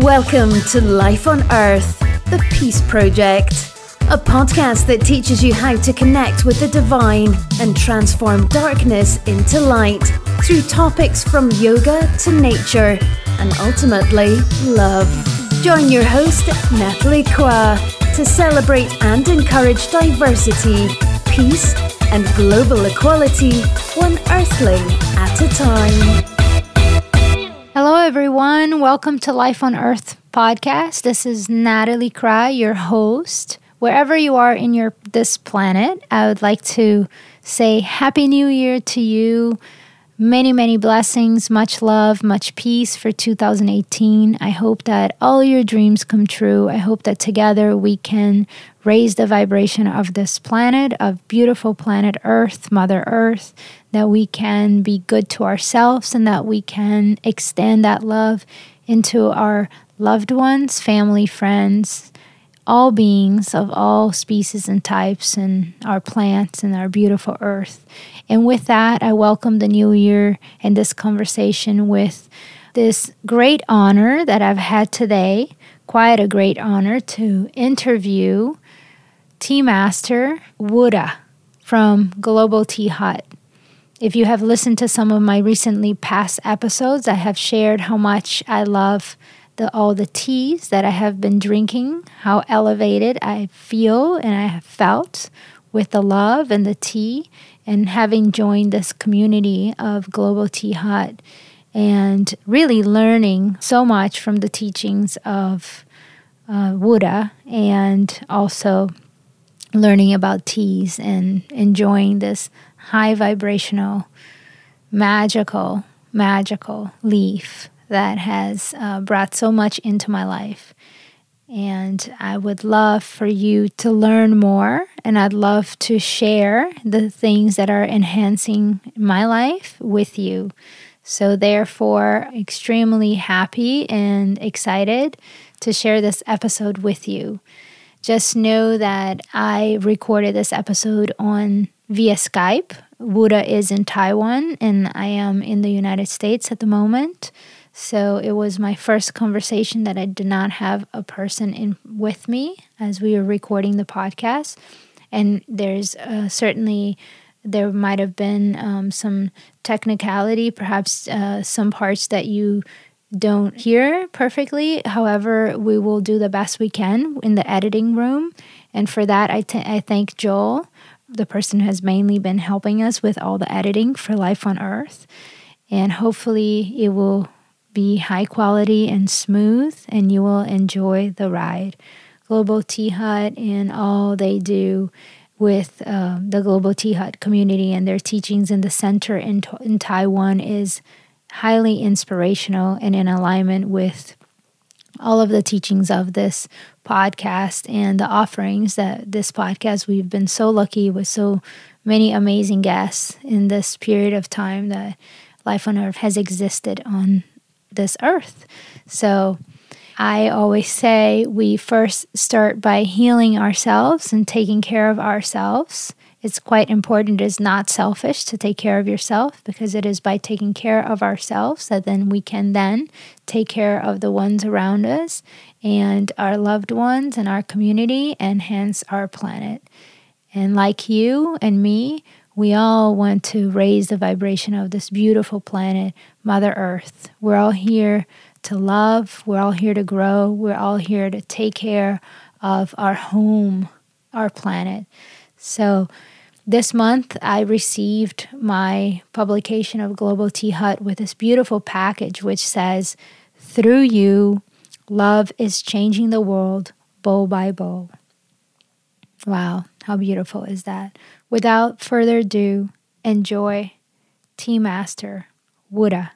Welcome to Life on Earth, the Peace Project, a podcast that teaches you how to connect with the divine and transform darkness into light through topics from yoga to nature and ultimately love. Join your host, Natalie Kwa, to celebrate and encourage diversity, peace, and global equality, one earthling at a time. Hello, everyone. Welcome to Life on Earth podcast. This is Natalie Cry, your host. Wherever you are in your this planet, I would like to say Happy New Year to you. Many, many blessings, much love, much peace for 2018. I hope that all your dreams come true. I hope that together we can raise the vibration of this planet, of beautiful planet Earth, Mother Earth, that we can be good to ourselves and that we can extend that love into our loved ones, family, friends, all beings of all species and types, and our plants and our beautiful earth. And with that, I welcome the new year and this conversation with this great honor that I've had today. Quite a great honor to interview Tea Master Wu De from Global Tea Hut. If you have listened to some of my recently past episodes, I have shared how much I love the, all the teas that I have been drinking, how elevated I feel and I have felt with the love and the tea, and having joined this community of Global Tea Hut and really learning so much from the teachings of uh, Wu De and also learning about teas and enjoying this high vibrational, magical, magical leaf that has uh, brought so much into my life. And I would love for you to learn more, and I'd love to share the things that are enhancing my life with you. So, therefore, extremely happy and excited to share this episode with you. Just know that I recorded this episode on via Skype. Wu De is in Taiwan and I am in the United States at the moment. So it was my first conversation that I did not have a person in with me as we were recording the podcast. And there's uh, certainly there might have been um, some technicality, perhaps uh, some parts that you don't hear perfectly. However, we will do the best we can in the editing room. And for that, I, t- I thank Joel, the person who has mainly been helping us with all the editing for Life on Earth. And hopefully, it will be high quality and smooth, and you will enjoy the ride. Global Tea Hut and all they do with uh, the Global Tea Hut community and their teachings in the center in, in Taiwan is highly inspirational and in alignment with all of the teachings of this podcast and the offerings that this podcast we've been so lucky with so many amazing guests in this period of time that life on earth has existed on this earth. So i always say we first start by healing ourselves and taking care of ourselves it's quite important. It is not selfish to take care of yourself because it is by taking care of ourselves that then we can then take care of the ones around us and our loved ones and our community and hence our planet. And like you and me, we all want to raise the vibration of this beautiful planet, Mother Earth. We're all here to love, we're all here to grow, we're all here to take care of our home, our planet. So, this month, I received my publication of Global Tea Hut with this beautiful package which says, Through you, love is changing the world bowl by bowl. Wow, how beautiful is that? Without further ado, enjoy Tea Master Wu De.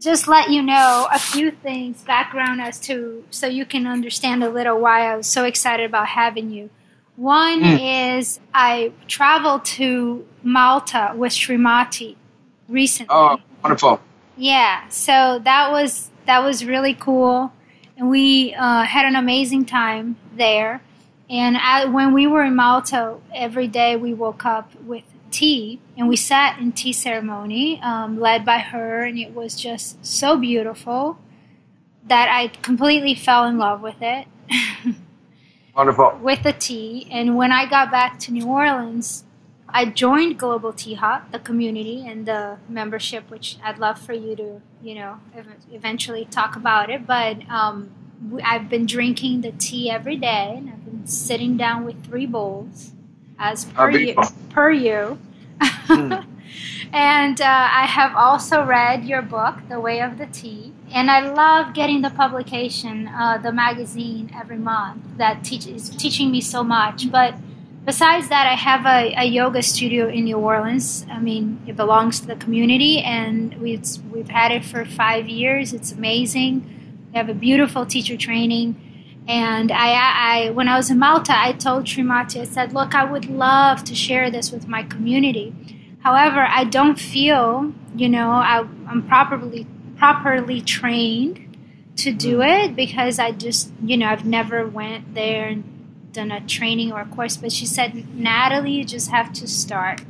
Just let you know a few things, background as to, so you can understand a little why I was so excited about having you. One mm. is I traveled to Malta with Srimati recently. Oh, wonderful! Yeah, so that was that was really cool, and we uh, had an amazing time there. And I, when we were in Malta, every day we woke up with tea, and we sat in tea ceremony um, led by her, and it was just so beautiful. that I completely fell in love with it. Wonderful. With the tea. And when I got back to New Orleans, I joined Global Tea Hut, the community and the membership, which I'd love for you to, you know, eventually talk about it. But um, I've been drinking the tea every day, and I've been sitting down with three bowls, as per you. Per you. Mm. and uh, I have also read your book, The Way of the Tea, and I love getting the publication, uh, the magazine every month that teach, is teaching me so much. But besides that, I have a, a, yoga studio in New Orleans. I mean, it belongs to the community, and we've we've had it for five years. It's amazing. We have a beautiful teacher training. And I, I, when I was in Malta, I told Srimati, I said, look, I would love to share this with my community. However, I don't feel, you know, I, I'm properly properly trained to do mm. it because I just, you know, I've never went there and done a training or a course. But she said, Natalie, you just have to start.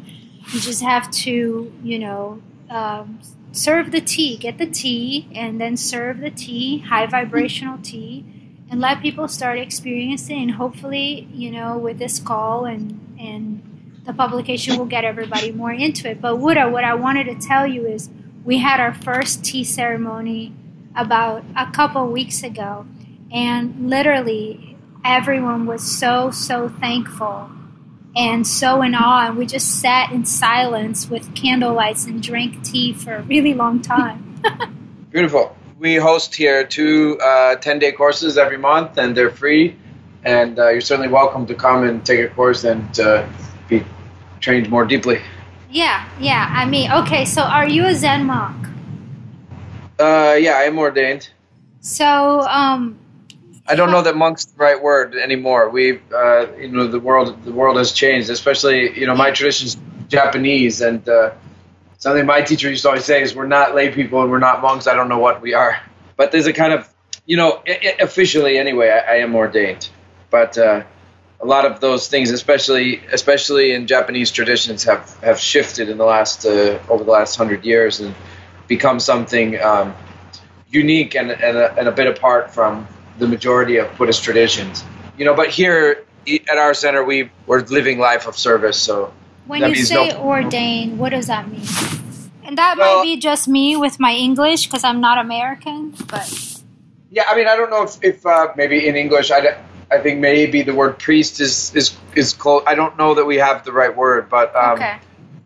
You just have to, you know, um, serve the tea, get the tea, and then serve the tea, high vibrational tea, and let people start experiencing. And hopefully, you know, with this call and and the publication will get everybody more into it. But Wu De, what I wanted to tell you is we had our first tea ceremony about a couple weeks ago, and literally everyone was so, so thankful and so in awe. And we just sat in silence with candlelights and drank tea for a really long time. Beautiful. We host here two 10 uh, day courses every month, and they're free. And uh, you're certainly welcome to come and take a course and uh, be trained more deeply. Yeah, yeah. I mean, okay. So, are you a Zen monk? Uh, yeah, I am ordained. So, um, I don't know that monk's the right word anymore. We, uh, you know, the world the world has changed. Especially, you know, my tradition's Japanese, and uh, something my teacher used to always say is, "We're not lay people and we're not monks. I don't know what we are." But there's a kind of, you know, officially anyway, I, I am ordained, but. Uh, a lot of those things, especially especially in Japanese traditions, have, have shifted in the last uh, over the last hundred years and become something um, unique and, and a, and, a, bit apart from the majority of Buddhist traditions. You know, but here at our center, we we're living life of service. So when you say no, ordain, what does that mean? And that well, might be just me with my English because I'm not American, but. Yeah, I mean, I don't know if, if uh, maybe in English, I, I think maybe the word priest is is is close. I don't know that we have the right word, but um, okay.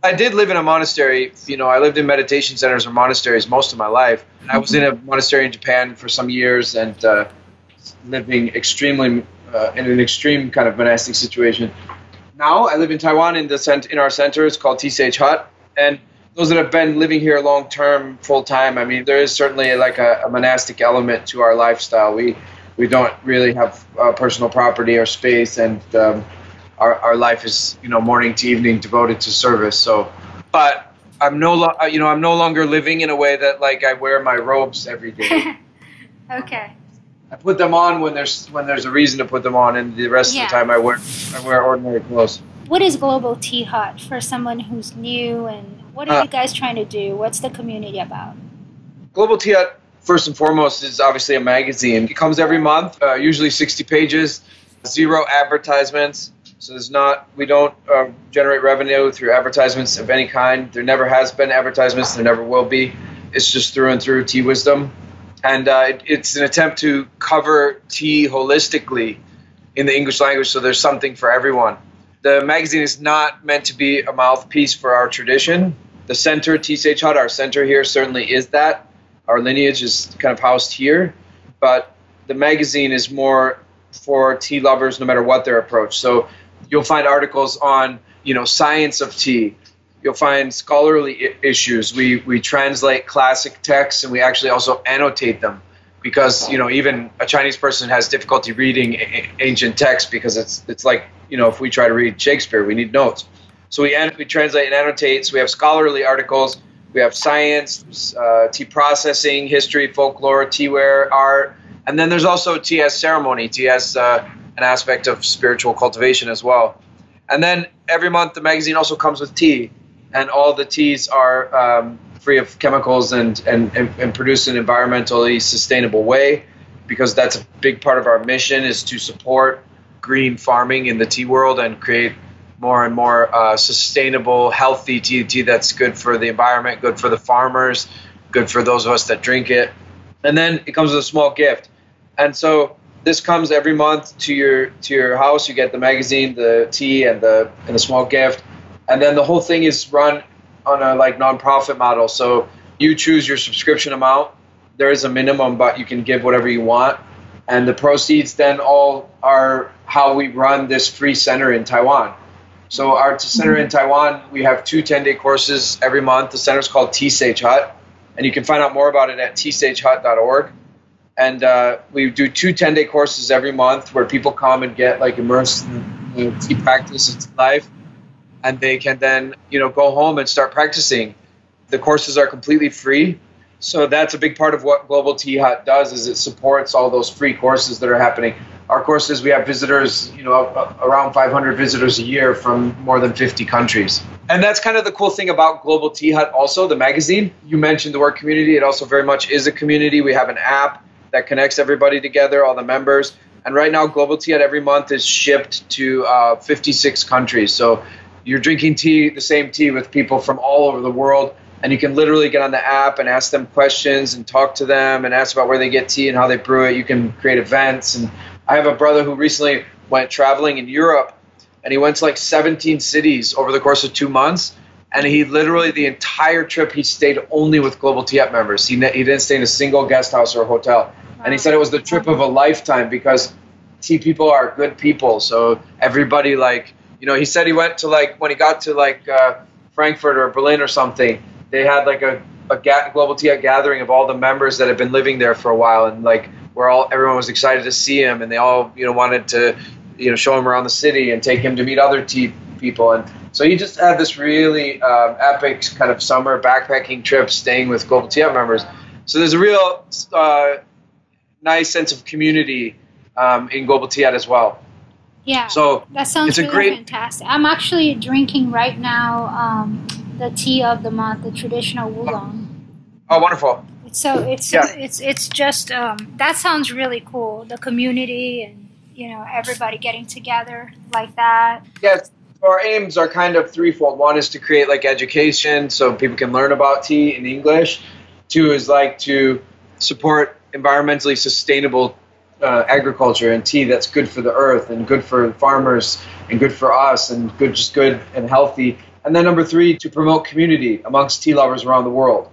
I did live in a monastery. You know, I lived in meditation centers or monasteries most of my life. And I was in a monastery in Japan for some years and uh, living extremely uh, in an extreme kind of monastic situation. Now I live in Taiwan in the cent- in our center. It's called Sage Hut, and those that have been living here long term, full time. I mean, there is certainly like a, a monastic element to our lifestyle. We we don't really have uh, personal property or space, and um, our, our life is you know morning to evening devoted to service. So, but I'm no lo- uh, you know I'm no longer living in a way that like I wear my robes every day. okay. I put them on when there's when there's a reason to put them on, and the rest yeah. of the time I wear I wear ordinary clothes. What is Global Tea Hut for someone who's new, and what are uh, you guys trying to do? What's the community about? Global Tea Hut First and foremost is obviously a magazine. It comes every month, uh, usually 60 pages, zero advertisements. So there's not, we don't uh, generate revenue through advertisements of any kind. There never has been advertisements. There never will be. It's just through and through tea wisdom, and uh, it, it's an attempt to cover tea holistically in the English language. So there's something for everyone. The magazine is not meant to be a mouthpiece for our tradition. The center, Sage Hut, our center here certainly is that our lineage is kind of housed here, but the magazine is more for tea lovers, no matter what their approach. So you'll find articles on you know science of tea. You'll find scholarly I- issues. We we translate classic texts and we actually also annotate them because you know even a Chinese person has difficulty reading a- ancient texts because it's it's like you know if we try to read Shakespeare, we need notes. So we an- we translate and annotate. So we have scholarly articles we have science, uh, tea processing, history, folklore, teaware, art, and then there's also tea as ceremony. Tea as uh, an aspect of spiritual cultivation as well. And then every month the magazine also comes with tea, and all the teas are um, free of chemicals and, and, and, and produced in an environmentally sustainable way because that's a big part of our mission is to support green farming in the tea world and create more and more uh, sustainable, healthy tea, tea that's good for the environment, good for the farmers, good for those of us that drink it. And then it comes with a small gift. And so this comes every month to your to your house. You get the magazine, the tea, and the and a small gift. And then the whole thing is run on a like nonprofit model. So you choose your subscription amount. There is a minimum, but you can give whatever you want. And the proceeds then all are how we run this free center in Taiwan. So our center in Taiwan, we have two 10-day courses every month. The center is called Sage Hut, and you can find out more about it at teasagehut.org. And uh, we do two 10-day courses every month where people come and get like immersed in tea practice and life, and they can then you know go home and start practicing. The courses are completely free, so that's a big part of what Global Tea Hut does is it supports all those free courses that are happening our courses we have visitors you know around 500 visitors a year from more than 50 countries. And that's kind of the cool thing about global tea hut also the magazine. You mentioned the word community. It also very much is a community. We have an app that connects everybody together all the members. And right now global tea hut every month is shipped to uh, 56 countries. So you're drinking tea the same tea with people from all over the world. And you can literally get on the app and ask them questions and talk to them and ask about where they get tea and how they brew it. You can create events and I have a brother who recently went traveling in Europe and he went to like 17 cities over the course of two months. And he literally, the entire trip, he stayed only with Global Hut members. He, he didn't stay in a single guest house or hotel. Wow. And he said it was the trip of a lifetime because tea people are good people. So everybody, like, you know, he said he went to like, when he got to like uh, Frankfurt or Berlin or something, they had like a, a ga- Global Hut gathering of all the members that had been living there for a while. And like, where all everyone was excited to see him, and they all you know wanted to you know show him around the city and take him to meet other tea people, and so he just had this really um, epic kind of summer backpacking trip, staying with Global Tea members. So there's a real uh, nice sense of community um, in Global Tea as well. Yeah. So that sounds it's really a great, fantastic. I'm actually drinking right now um, the tea of the month, the traditional oolong. Oh, wonderful! So it's yeah. it's it's just um, that sounds really cool. The community and you know everybody getting together like that. Yes. Our aims are kind of threefold. One is to create like education so people can learn about tea in English. Two is like to support environmentally sustainable uh, agriculture and tea that's good for the earth and good for farmers and good for us and good just good and healthy. And then number three, to promote community amongst tea lovers around the world.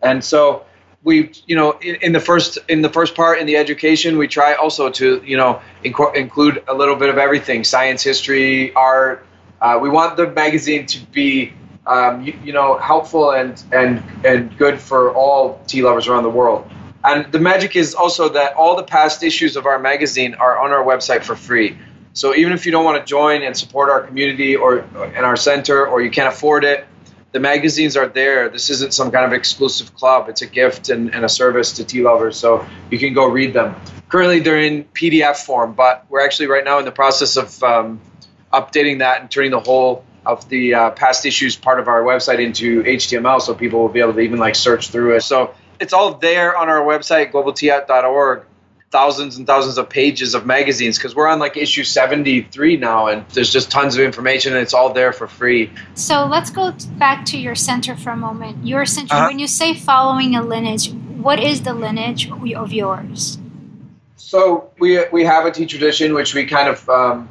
And so we you know in, in, the first in the first part in the education we try also to you know inc- include a little bit of everything science history art. Uh, we want the magazine to be um, you, you, know helpful and and and good for all tea lovers around the world. And the magic is also that all the past issues of our magazine are on our website for free. So even if you don't want to join and support our community or in our center or you can't afford it the magazines are there. This isn't some kind of exclusive club. It's a gift and, and, a service to tea lovers, so you can go read them. Currently, they're in PDF form, but we're actually right now in the process of um, updating that and turning the whole of the uh, past issues part of our website into HTML, so people will be able to even like search through it. So it's all there on our website, globalteahut.org thousands and thousands of pages of magazines because we're on like issue 73 now and there's just tons of information and it's all there for free. So let's go back to your center for a moment. Your center, uh-huh. when you say following a lineage, what is the lineage of yours? So we, we have a tea tradition which we kind of, um,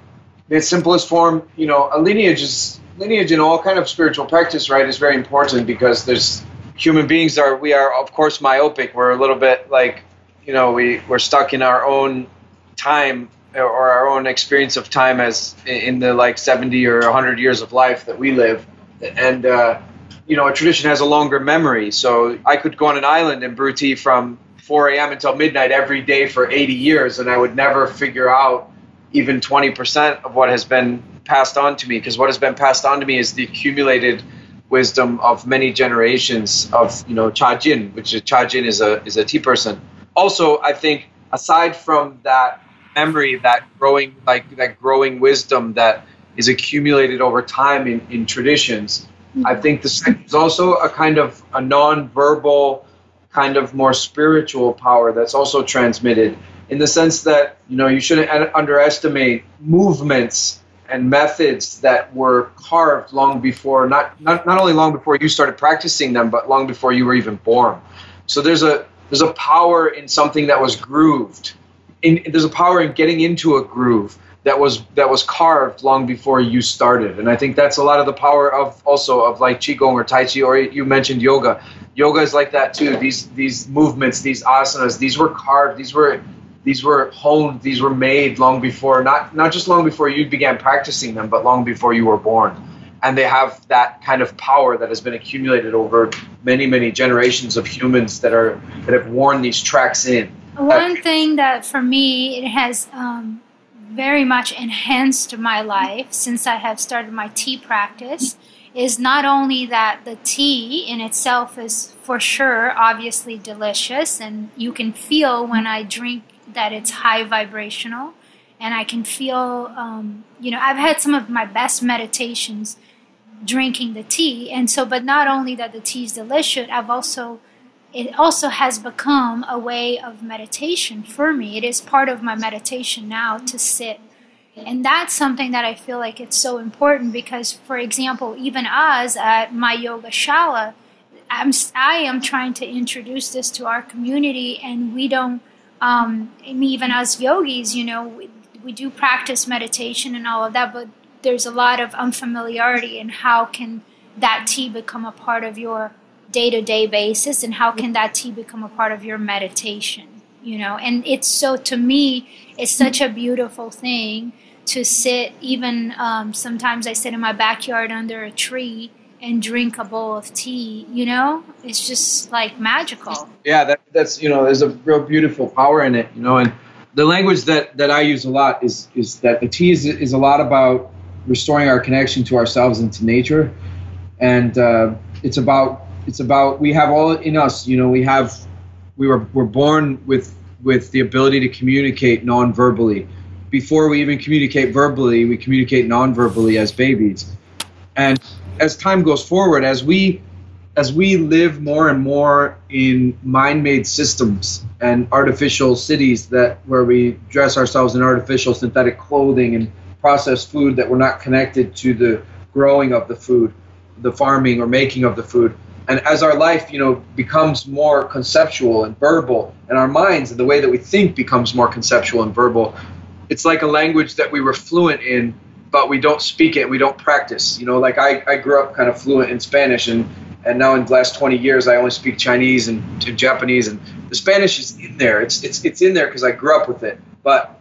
in its simplest form, you know, a lineage is lineage in all kind of spiritual practice, right, is very important because there's human beings are we are of course myopic. We're a little bit like you know we we're stuck in our own time or our own experience of time as in the like 70 or 100 years of life that we live. And uh, you know a tradition has a longer memory. So i could go on an island and brew tea from 4 a.m until midnight every day for 80 years and i would never figure out even 20% of what has been passed on to me because what has been passed on to me is the accumulated wisdom of many generations of you know cha jin which is cha jin is a is a tea person also, I think aside from that memory, that growing like that growing wisdom that is accumulated over time in, in traditions, Mm-hmm. I think the second is also a kind of a non-verbal, kind of more spiritual power that's also transmitted in the sense that you know you shouldn't underestimate movements and methods that were carved long before not, not not only long before you started practicing them but long before you were even born so there's a there's a power in something that was grooved. In, there's a power in getting into a groove that was that was carved long before you started. And i think that's a lot of the power of also of like qigong or tai chi or you mentioned yoga. Yoga is like that too. These these movements these asanas these were carved these were these were honed these were made long before not not just long before you began practicing them but long before you were born and they have that kind of power that has been accumulated over many many generations of humans that are that have worn these tracks in. One thing that for me it has um, very much enhanced my life since I have started my tea practice is not only that the tea in itself is for sure obviously delicious and you can feel when I drink that it's high vibrational and I can feel um, you know I've had some of my best meditations drinking the tea and so but not only that the tea is delicious I've also it also has become a way of meditation for me. It is part of my meditation now to sit. And that's something that I feel like it's so important because, for example, even us at my yoga shala, I'm, I am trying to introduce this to our community, and we don't, um, even as yogis, you know, we, we do practice meditation and all of that, but there's a lot of unfamiliarity and how can that tea become a part of your day to day basis, and how can that tea become a part of your meditation? You know, and it's so to me, it's such a beautiful thing to sit. Even um, sometimes I sit in my backyard under a tree and drink a bowl of tea. You know, it's just like magical. Yeah, that, that's you know, there's a real beautiful power in it. You know, and the language that that I use a lot is is that the tea is is a lot about restoring our connection to ourselves and to nature, and uh, it's about it's about we have all in us. You know, we have we were we're born with with the ability to communicate non-verbally. Before we even communicate verbally, we communicate non-verbally as babies. And as time goes forward, as we as we live more and more in mind-made systems and artificial cities that where we dress ourselves in artificial synthetic clothing and processed food that we're not connected to the growing of the food, the farming or making of the food, and as our life you know becomes more conceptual and verbal and our minds and the way that we think becomes more conceptual and verbal it's like a language that we were fluent in but we don't speak it we don't practice. You know like i, I grew up kind of fluent in spanish and and now in the last 20 years i only speak chinese and, and japanese and the spanish is in there. It's it's, it's in there because i grew up with it. But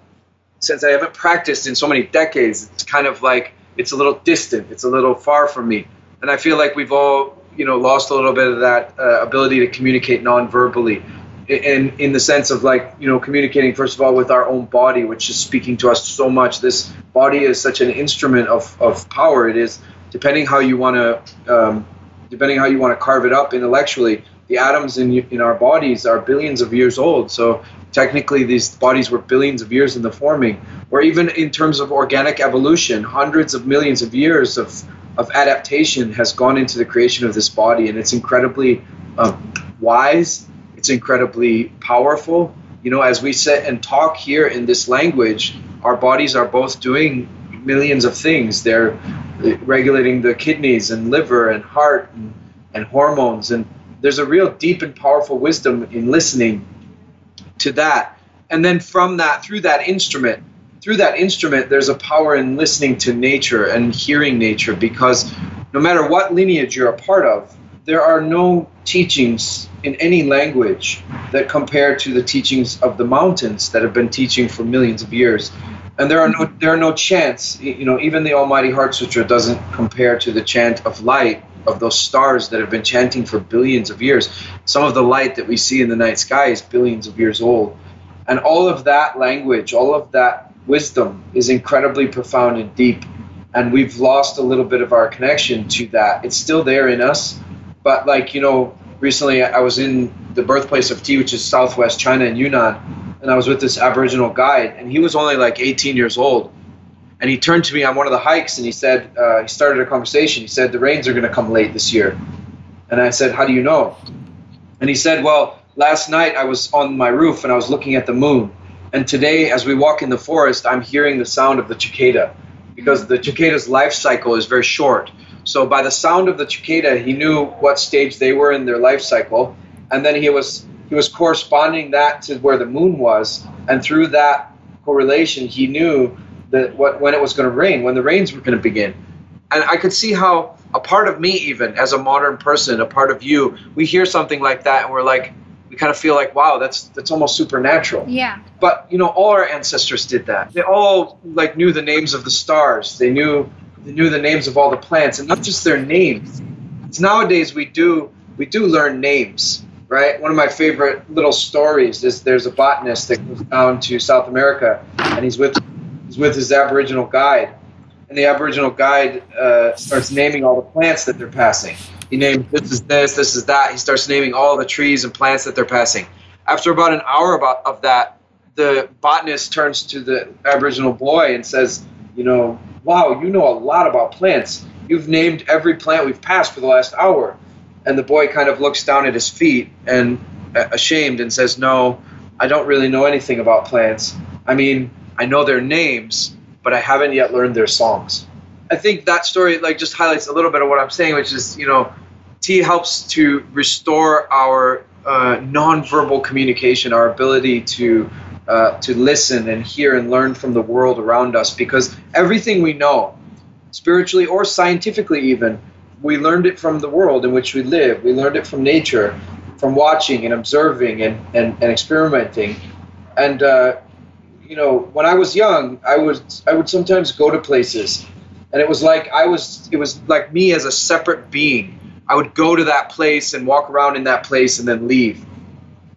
since i haven't practiced in so many decades it's kind of like it's a little distant it's a little far from me. And i feel like we've all you know lost a little bit of that uh, ability to communicate non-verbally. In in the sense of like you know communicating first of all with our own body which is speaking to us so much. This body is such an instrument of, of power it is. Depending how you want to um, depending how you want to carve it up intellectually the atoms in in our bodies are billions of years old so technically these bodies were billions of years in the forming or even in terms of organic evolution hundreds of millions of years of of adaptation has gone into the creation of this body, and it's incredibly um, wise. It's incredibly powerful. You know, as we sit and talk here in this language, our bodies are both doing millions of things. They're regulating the kidneys and liver and heart and, and hormones. And there's a real deep and powerful wisdom in listening to that. And then from that, through that instrument, through that instrument, there's a power in listening to nature and hearing nature because no matter what lineage you're a part of, there are no teachings in any language that compare to the teachings of the mountains that have been teaching for millions of years. And there are no there are no chants. You know, even the Almighty Heart Sutra doesn't compare to the chant of light of those stars that have been chanting for billions of years. Some of the light that we see in the night sky is billions of years old. And all of that language, all of that wisdom is incredibly profound and deep. And we've lost a little bit of our connection to that. It's still there in us. But, like, you know, recently I was in the birthplace of tea, which is southwest China in Yunnan. And I was with this Aboriginal guide, and he was only like 18 years old. And he turned to me on one of the hikes and he said, uh, he started a conversation. He said, the rains are going to come late this year. And I said, how do you know? And he said, well, last night I was on my roof and I was looking at the moon. And today, as we walk in the forest, I'm hearing the sound of the cicada because the cicada's life cycle is very short. So by the sound of the cicada, he knew what stage they were in their life cycle, and then he was he was corresponding that to where the moon was, and through that correlation, he knew that what when it was going to rain, when the rains were going to begin. And I could see how a part of me, even as a modern person, a part of you, we hear something like that and we're like, we kind of feel like, wow, that's that's almost supernatural. Yeah. But you know, all our ancestors did that. They all like knew the names of the stars. They knew they knew the names of all the plants, and not just their names. It's nowadays we do we do learn names, right? One of my favorite little stories is there's a botanist that goes down to South America, and he's with he's with his Aboriginal guide, and the Aboriginal guide uh, starts naming all the plants that they're passing. He names this is this, this is that. He starts naming all the trees and plants that they're passing. After about an hour about, of that, the botanist turns to the Aboriginal boy and says, "You know, wow, you know a lot about plants. You've named every plant we've passed for the last hour." And the boy kind of looks down at his feet and uh, ashamed and says, "No, I don't really know anything about plants. I mean, I know their names, but I haven't yet learned their songs." I think that story like just highlights a little bit of what I'm saying, which is, you know, tea helps to restore our uh, nonverbal communication, our ability to uh, to listen and hear and learn from the world around us. Because everything we know, spiritually or scientifically, even, we learned it from the world in which we live. We learned it from nature, from watching and observing and and, and experimenting. And uh, you know, when I was young, I would I would sometimes go to places and it was like I was it was like me as a separate being. I would go to that place and walk around in that place and then leave.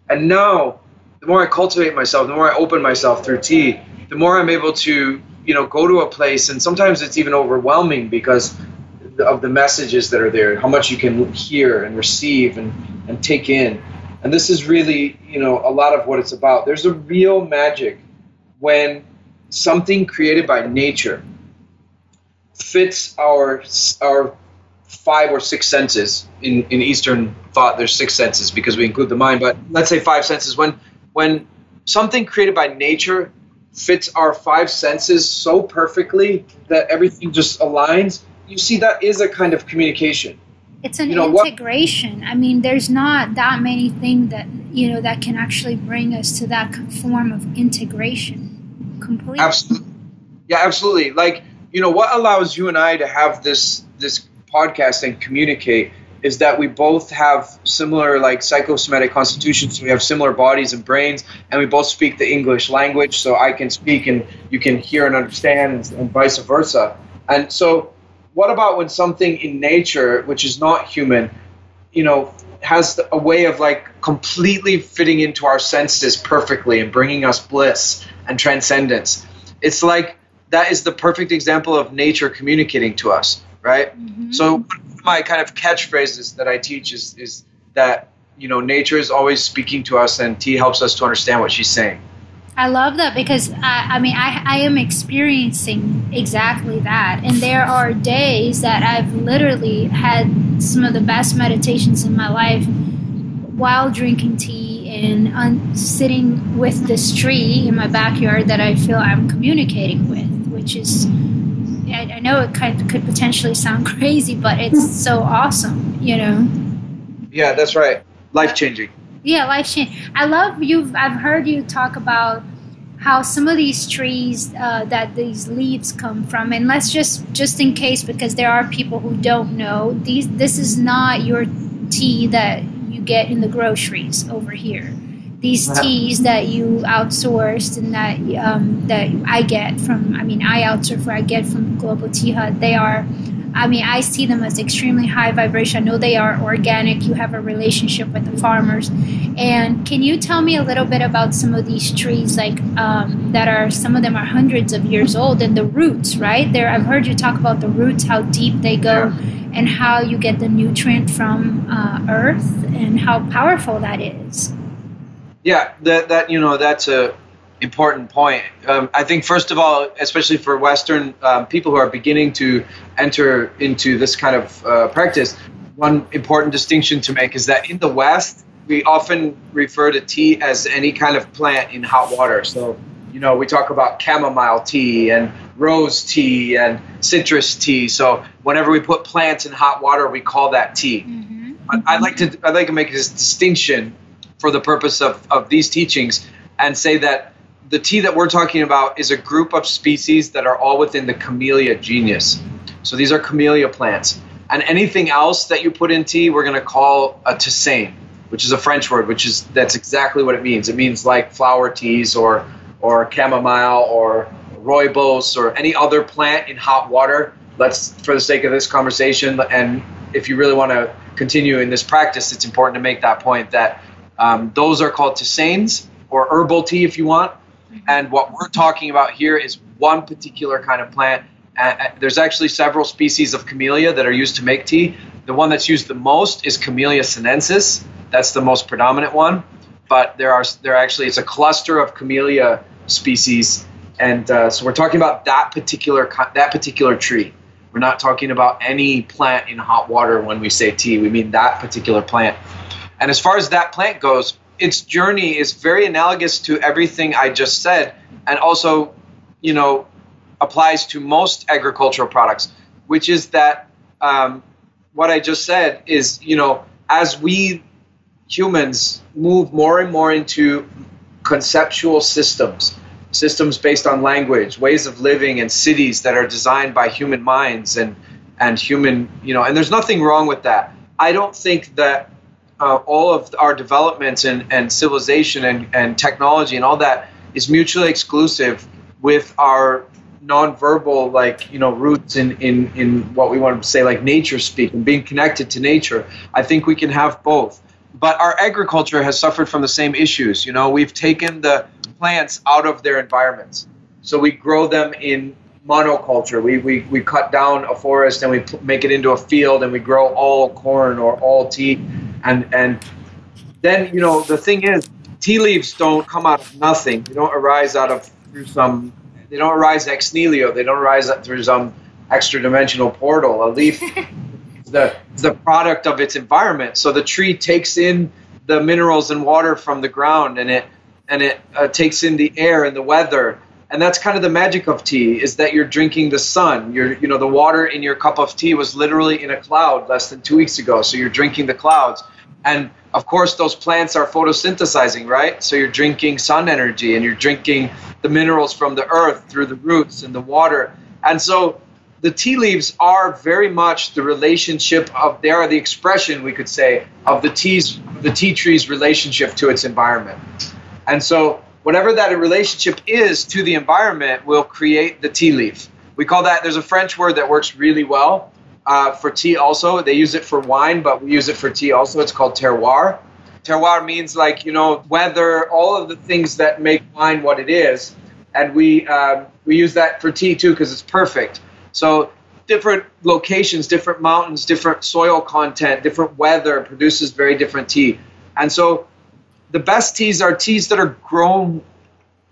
And now, the more I cultivate myself, the more I open myself through tea, the more I'm able to, you know, go to a place and sometimes it's even overwhelming because of the messages that are there, how much you can hear and receive and, and take in. And this is really, you know, a lot of what it's about. There's a real magic when something created by nature fits our our five or six senses in, in Eastern thought. There's six senses because we include the mind, but let's say five senses. When when something created by nature fits our five senses so perfectly that everything just aligns, you see that is a kind of communication. It's an you know, integration. What, I mean, there's not that many things that you know that can actually bring us to that form of integration. Completely. Absolutely. Yeah, absolutely. Like you know what allows you and I to have this this podcast and communicate is that we both have similar like psychosomatic constitutions. We have similar bodies and brains, and we both speak the English language. So I can speak and you can hear and understand, and, and vice versa. And so, what about when something in nature, which is not human, you know, has a way of like completely fitting into our senses perfectly and bringing us bliss and transcendence? It's like that is the perfect example of nature communicating to us, right? Mm-hmm. So my kind of catchphrases that I teach is is that you know nature is always speaking to us, and tea helps us to understand what she's saying. I love that because I, I mean I, I am experiencing exactly that, and there are days that I've literally had some of the best meditations in my life while drinking tea and un- sitting with this tree in my backyard that I feel I'm communicating with which is I, I know it could, could potentially sound crazy, but it's hmm. so awesome, you know. Yeah, that's right. Life changing. Yeah, life changing. I love you. I've heard you talk about how some of these trees uh, that these leaves come from, and let's just just in case because there are people who don't know these. This is not your tea that you get in the groceries over here these teas that you outsourced and that um, that I get from I mean I outsource I get from Global Tea Hut they are I mean I see them as extremely high vibration. I know they are organic. You have a relationship with the farmers. And can you tell me a little bit about some of these trees? Like um, that are some of them are hundreds of years old and the roots right? There I've heard you talk about the roots how deep they go and how you get the nutrient from uh, earth and how powerful that is. Yeah, that that you know that's a important point. Um, I think, first of all, especially for Western um, people who are beginning to enter into this kind of uh, practice, one important distinction to make is that in the West, we often refer to tea as any kind of plant in hot water. So, you know, we talk about chamomile tea and rose tea and citrus tea. So, whenever we put plants in hot water, we call that tea. Mm-hmm. I'd like to I'd like to make this distinction for the purpose of, of these teachings and say that the tea that we're talking about is a group of species that are all within the camellia genus. So these are camellia plants. And anything else that you put in tea, we're going to call a tisane, which is a French word, which is that's exactly what it means. It means like flower teas or or chamomile or rooibos or any other plant in hot water. Let's, for the sake of this conversation, and if you really want to continue in this practice, it's important to make that point that um, those are called tisanes or herbal tea if you want. And what we're talking about here is one particular kind of plant. Uh, there's actually several species of camellia that are used to make tea. The one that's used the most is Camellia sinensis. That's the most predominant one. But there are there actually it's a cluster of camellia species, and uh, so we're talking about that particular that particular tree. We're not talking about any plant in hot water when we say tea. We mean that particular plant. And as far as that plant goes, its journey is very analogous to everything I just said, and also, you know, applies to most agricultural products, which is that um, what I just said is, you know, as we humans move more and more into conceptual systems, systems based on language, ways of living, and cities that are designed by human minds and and human, you know, and there's nothing wrong with that. I don't think that uh, all of our developments and, and civilization and, and technology and all that is mutually exclusive with our nonverbal like you know roots in, in in what we want to say like nature speak and being connected to nature. I think we can have both. But our agriculture has suffered from the same issues. You know we've taken the plants out of their environments. So we grow them in monoculture. We, we, we cut down a forest and we make it into a field and we grow all corn or all tea and and then you know the thing is tea leaves don't come out of nothing. They don't arise out of through some they don't arise ex nihilo. They don't arise through some extra dimensional portal. A leaf is the the product of its environment. So the tree takes in the minerals and water from the ground and it and it uh, takes in the air and the weather. And that's kind of the magic of tea is that you're drinking the sun. You're you know the water in your cup of tea was literally in a cloud less than two weeks ago. So you're drinking the clouds and of course those plants are photosynthesizing right? So you're drinking sun energy and you're drinking the minerals from the earth through the roots and the water. And so the tea leaves are very much the relationship of they are the expression we could say of the tea's the tea tree's relationship to its environment. And so whatever that relationship is to the environment will create the tea leaf. We call that, there's a French word that works really well uh, for tea also. They use it for wine, but we use it for tea also. It's called terroir. Terroir means like, you know, weather, all of the things that make wine what it is. And we, um, we use that for tea too because it's perfect. So different locations, different mountains, different soil content, different weather produces very different tea. And so the best teas are teas that are grown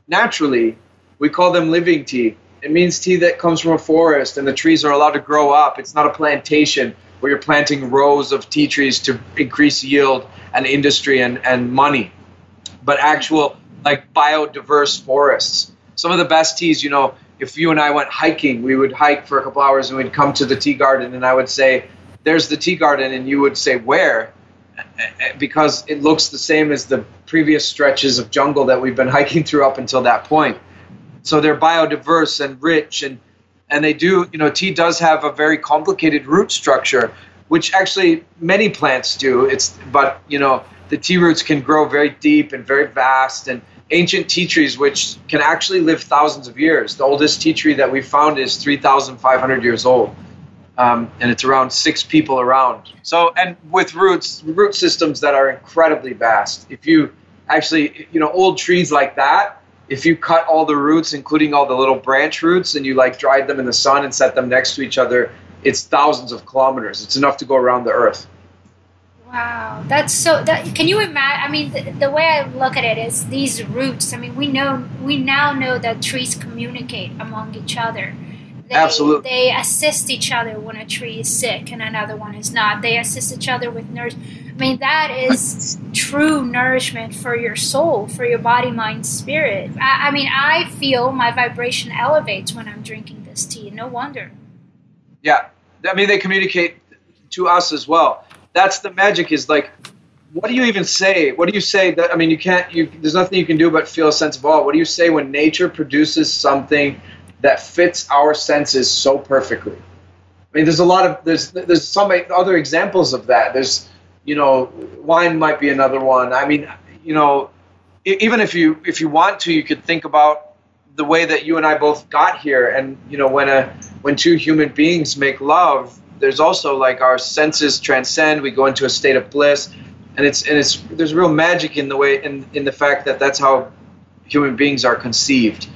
naturally. We call them living tea. It means tea that comes from a forest and the trees are allowed to grow up. It's not a plantation where you're planting rows of tea trees to increase yield and industry and, and money, but actual like biodiverse forests. Some of the best teas, you know, if you and I went hiking, we would hike for a couple hours and we'd come to the tea garden and I would say, There's the tea garden. And you would say, Where? because it looks the same as the previous stretches of jungle that we've been hiking through up until that point. So they're biodiverse and rich, and and they do, you know, tea does have a very complicated root structure, which actually many plants do. It's but you know the tea roots can grow very deep and very vast, and ancient tea trees which can actually live thousands of years. The oldest tea tree that we found is 3,500 years old um, and it's around six people around. So, and with roots, root systems that are incredibly vast. If you actually, you know, old trees like that, if you cut all the roots, including all the little branch roots, and you like dried them in the sun and set them next to each other, it's thousands of kilometers. It's enough to go around the Earth. Wow. That's so. That, can you imagine? I mean, the, the, way I look at it is these roots. I mean, we know we now know that trees communicate among each other. They, Absolutely, they assist each other when a tree is sick and another one is not. They assist each other with nourishment. I mean, that is true nourishment for your soul, for your body, mind, spirit. I, I mean, I feel my vibration elevates when I'm drinking this tea. No wonder. Yeah, I mean, they communicate to us as well that's the magic is like what do you even say what do you say that i mean you can't you there's nothing you can do but feel a sense of awe what do you say when nature produces something that fits our senses so perfectly. I mean there's a lot of there's there's some other examples of that. There's you know wine might be another one. I mean you know even if you if you want to you could think about the way that you and i both got here. And you know when a when two human beings make love there's also like our senses transcend. We go into a state of bliss, and it's and it's there's real magic in the way in in the fact that that's how human beings are conceived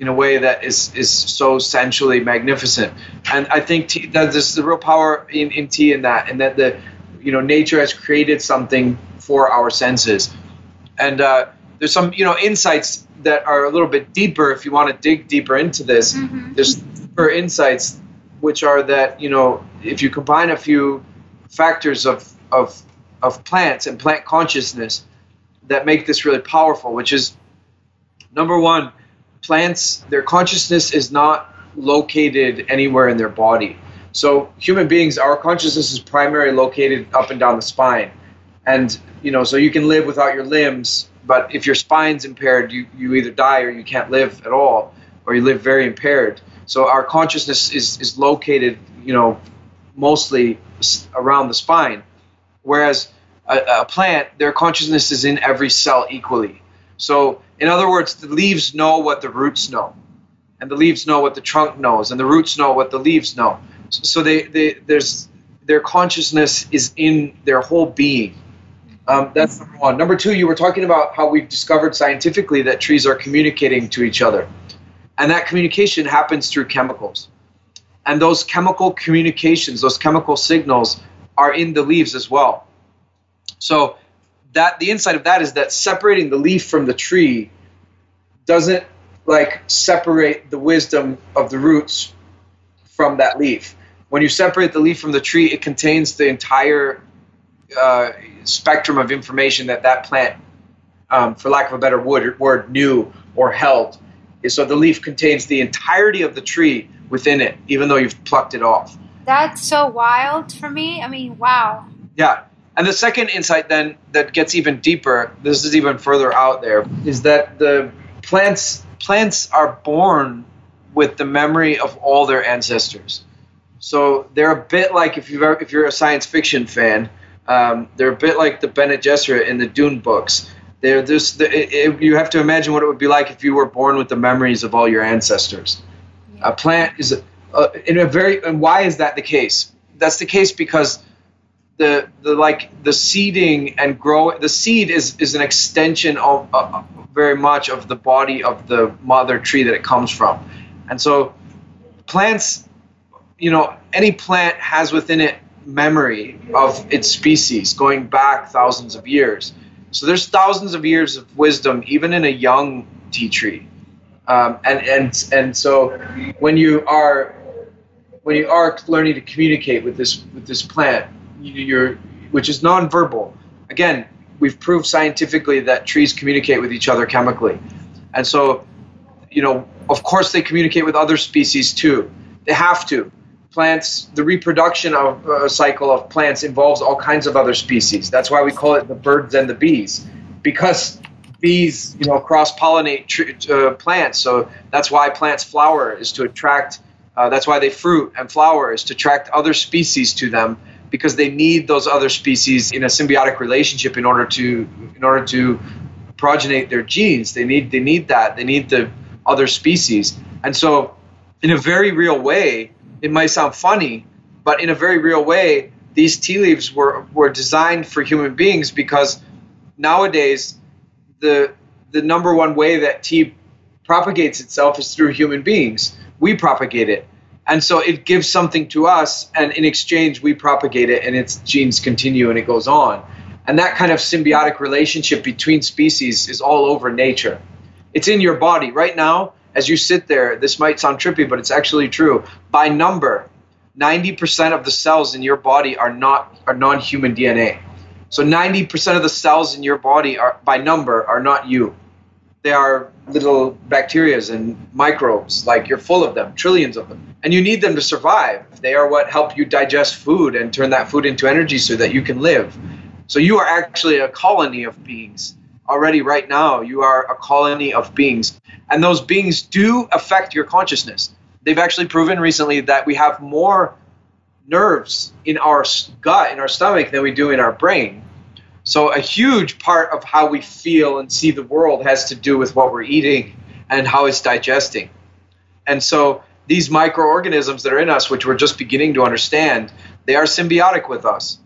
in a way that is is so sensually magnificent. And I think tea, that there's the real power in, in tea in that, and that the you know nature has created something for our senses, and uh, there's some you know insights that are a little bit deeper if you want to dig deeper into this. Mm-hmm. There's deeper insights which are that you know if you combine a few factors of of of plants and plant consciousness that make this really powerful, which is number one, plants their consciousness is not located anywhere in their body. So human beings, our consciousness is primarily located up and down the spine, and you know so you can live without your limbs, but if your spine's impaired, you you either die or you can't live at all, or you live very impaired. So our consciousness is, is located, you know, mostly around the spine, whereas a, a plant, their consciousness is in every cell equally. So, in other words, the leaves know what the roots know, and the leaves know what the trunk knows, and the roots know what the leaves know. So they, they there's their consciousness is in their whole being. Um, that's number one. Number two, you were talking about how we've discovered scientifically that trees are communicating to each other. And that communication happens through chemicals. And those chemical communications, those chemical signals, are in the leaves as well. So that the insight of that is that separating the leaf from the tree doesn't like separate the wisdom of the roots from that leaf. When you separate the leaf from the tree, it contains the entire uh, spectrum of information that that plant, um, for lack of a better word, word, knew or held so the leaf contains the entirety of the tree within it, even though you've plucked it off. That's so wild for me. I mean, wow. Yeah. And the second insight then that gets even deeper, this is even further out there, is that the plants plants are born with the memory of all their ancestors. So they're a bit like if you if you're a science fiction fan, um, they're a bit like the Bene Gesserit in the Dune books. They're this. The, it, you have to imagine what it would be like if you were born with the memories of all your ancestors. Yeah. A plant is a, uh, in a very. And why is that the case? That's the case because the the like the seeding and grow. The seed is is an extension of uh, very much of the body of the mother tree that it comes from, and so plants. You know, any plant has within it memory of its species going back thousands of years. So there's thousands of years of wisdom, even in a young tea tree. Um, and and and so when you are when you are learning to communicate with this with this plant, you're which is nonverbal. Again, we've proved scientifically that trees communicate with each other chemically, and so you know, of course, they communicate with other species too. They have to plants, the reproduction of uh, cycle of plants involves all kinds of other species. That's why we call it the birds and the bees, because bees, you know, cross pollinate tr- uh, plants. So that's why plants flower is to attract. Uh, that's why they fruit and flower is to attract other species to them because they need those other species in a symbiotic relationship in order to in order to progenate their genes. They need they need that. They need the other species. And so in a very real way, it might sound funny, but in a very real way, these tea leaves were, were designed for human beings because nowadays the the number one way that tea propagates itself is through human beings. We propagate it. And so it gives something to us, and in exchange, we propagate it, and its genes continue and it goes on. And that kind of symbiotic relationship between species is all over nature. It's in your body. Right now, as you sit there, this might sound trippy, but it's actually true. By number, 90% of the cells in your body are not are non-human DNA. So 90% of the cells in your body are by number are not you. They are little bacterias and microbes, like you're full of them, trillions of them. And you need them to survive. They are what help you digest food and turn that food into energy so that you can live. So you are actually a colony of beings. Already right now, you are a colony of beings. And those beings do affect your consciousness. They've actually proven recently that we have more nerves in our gut, in our stomach, than we do in our brain. So, a huge part of how we feel and see the world has to do with what we're eating and how it's digesting. And so, these microorganisms that are in us, which we're just beginning to understand, they are symbiotic with us.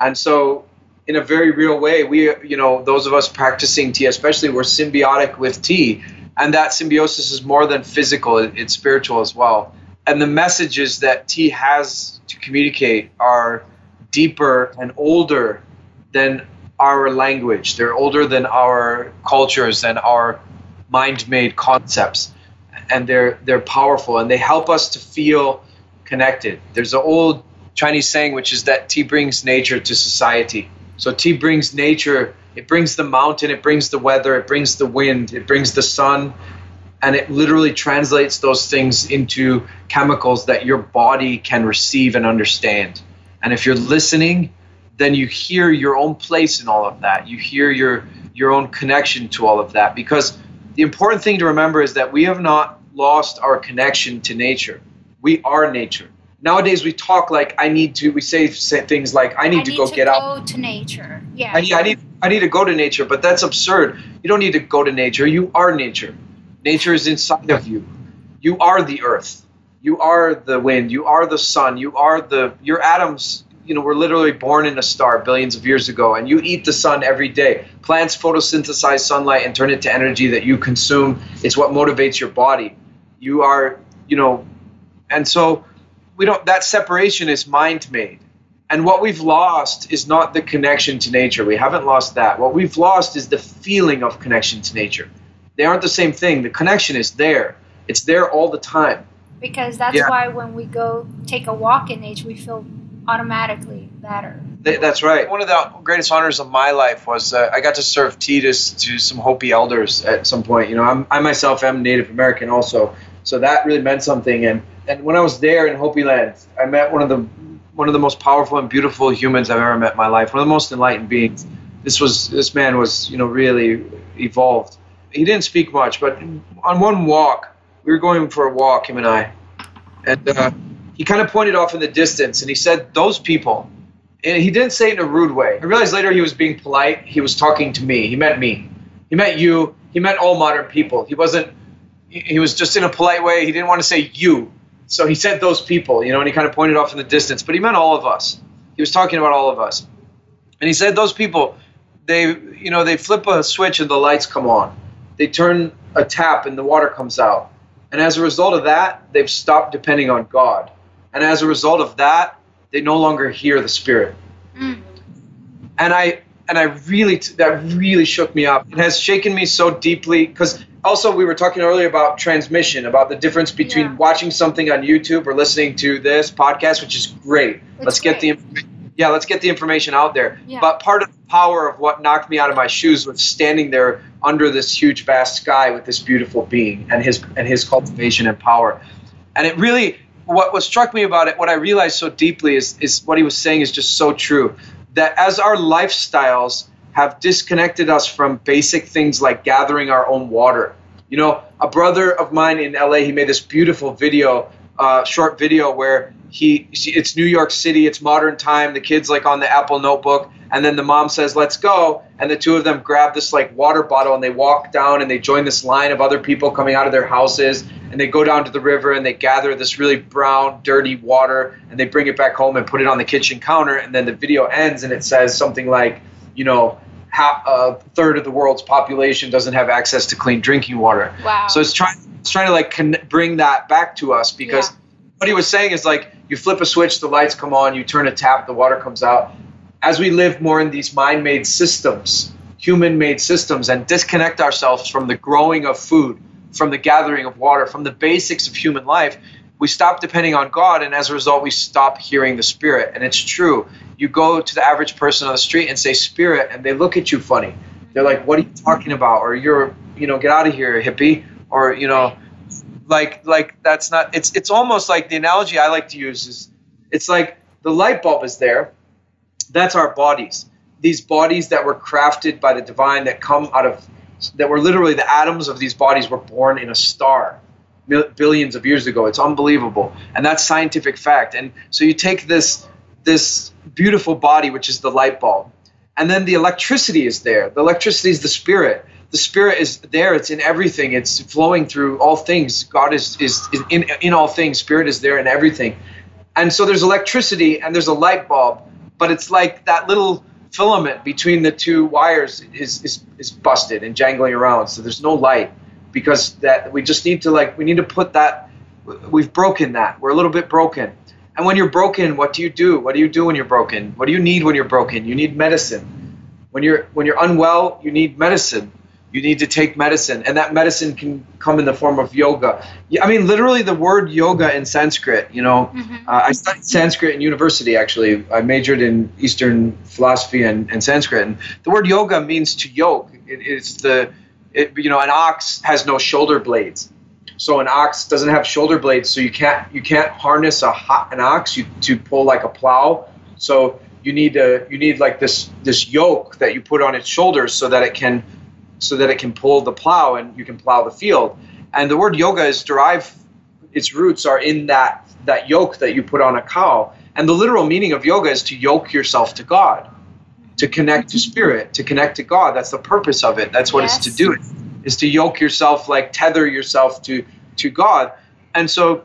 And so, in a very real way, we, you know, those of us practicing tea, especially, we're symbiotic with tea. And that symbiosis is more than physical, it's spiritual as well. And the messages that tea has to communicate are deeper and older than our language. They're older than our cultures and our mind-made concepts, and they're they're powerful and they help us to feel connected. There's an old Chinese saying which is that tea brings nature to society. So tea brings nature. It brings the mountain. It brings the weather. It brings the wind. It brings the sun. And it literally translates those things into chemicals that your body can receive and understand. And if you're listening, then you hear your own place in all of that. You hear your your own connection to all of that because the important thing to remember is that we have not lost our connection to nature. We are nature. Nowadays we talk like I need to we say, say things like I need I to need go to get go out. to nature. Yeah. I need, I need I need to go to nature, but that's absurd. You don't need to go to nature. You are nature. Nature is inside of you. You are the earth. You are the wind. You are the sun. You are the your atoms you know, we're literally born in a star billions of years ago, and you eat the sun every day. Plants photosynthesize sunlight and turn it to energy that you consume. It's what motivates your body. You are, you know, and so we don't. That separation is mind made, and what we've lost is not the connection to nature. We haven't lost that. What we've lost is the feeling of connection to nature. They aren't the same thing. The connection is there. It's there all the time. because that's Yeah. why when we go take a walk in nature, we feel automatically better. That's right. One of the greatest honors of my life was uh, I got to serve tea to, to some Hopi elders at some point. You know, I'm, I myself am Native American also, so that really meant something. And and when I was there in Hopi land, I met one of the one of the most powerful and beautiful humans I've ever met in my life. One of the most enlightened beings. This was this man was you know really evolved. He didn't speak much, but on one walk, we were going for a walk, him and I, and uh, he kind of pointed off in the distance, and he said, "Those people." and he didn't say it in a rude way. I realized later he was being polite. He was talking to me. He meant me. He meant you. He meant all modern people. He wasn't. He was just in a polite way. He didn't want to say you. So he said those people, you know, and he kind of pointed off in the distance. But he meant all of us. He was talking about all of us. And he said those people, they, you know, they flip a switch and the lights come on. They turn a tap and the water comes out. And as a result of that, they've stopped depending on God. And as a result of that, they no longer hear the Spirit. Mm. And I and I really that really shook me up. It has shaken me so deeply because also we were talking earlier about transmission, about the difference between Yeah. watching something on YouTube or listening to this podcast, which is great. It's let's get the information. Yeah, let's get the information out there. Yeah. But part of the power of what knocked me out of my shoes was standing there under this huge, vast sky with this beautiful being and his and his cultivation and power. And it really, what what struck me about it, what I realized so deeply is is what he was saying is just so true. That as our lifestyles have disconnected us from basic things like gathering our own water. You know, a brother of mine in LA, he made this beautiful video, uh, short video where he, it's New York City, it's modern time. The kid's like on the Apple notebook, and then the mom says, "Let's go," and the two of them grab this like water bottle and they walk down and they join this line of other people coming out of their houses, and they go down to the river and they gather this really brown, dirty water, and they bring it back home and put it on the kitchen counter, and then the video ends and it says something like, you know. Half, a third of the world's population doesn't have access to clean drinking water. Wow. So it's trying it's trying to like con- bring that back to us because Yeah. What he was saying is like you flip a switch, the lights come on, you turn a tap, the water comes out. As we live more in these mind made systems, human made systems, and disconnect ourselves from the growing of food, from the gathering of water, from the basics of human life, we stop depending on God, and as a result, we stop hearing the Spirit. And it's true. You go to the average person on the street and say Spirit, and they look at you funny. They're like, "What are you talking about?" Or "You're, you know, get out of here, hippie." Or you know, like like that's not it's it's almost like the analogy I like to use is it's like the light bulb is there. That's our bodies. These bodies that were crafted by the divine that come out of that were literally the atoms of these bodies were born in a star billions of years ago. It's unbelievable. And that's scientific fact. And so you take this this beautiful body which is the light bulb and then the electricity is there. The electricity is the spirit the spirit is there. It's in everything. It's flowing through all things. God is, is, in, in all things. Spirit is there in everything. And so there's electricity and there's a light bulb but it's like that little filament between the two wires is, is, is busted and jangling around. So there's no light because that we just need to like we need to put that we've broken that. We're a little bit broken. And when you're broken what do you do? What do you do when you're broken? What do you need when you're broken? You need medicine. When you're when you're unwell you need medicine you need to take medicine. And that medicine can come in the form of yoga. I mean literally the word yoga in sanskrit you know mm-hmm. uh, i studied sanskrit in university actually. I majored in eastern philosophy and, and sanskrit. And the word yoga means to yoke. It, it's the it, you know an ox has no shoulder blades. So an ox doesn't have shoulder blades so you can't you can't harness a an ox. You, to pull like a plow. So you need a you need like this this yoke that you put on its shoulders so that it can so that it can pull the plow and you can plow the field. And the word yoga is derived, its roots are in that, that yoke that you put on a cow. And the literal meaning of yoga is to yoke yourself to God, to connect to spirit, to connect to God. That's the purpose of it. That's what yes. it's to do, is to yoke yourself, like tether yourself to, to God. And so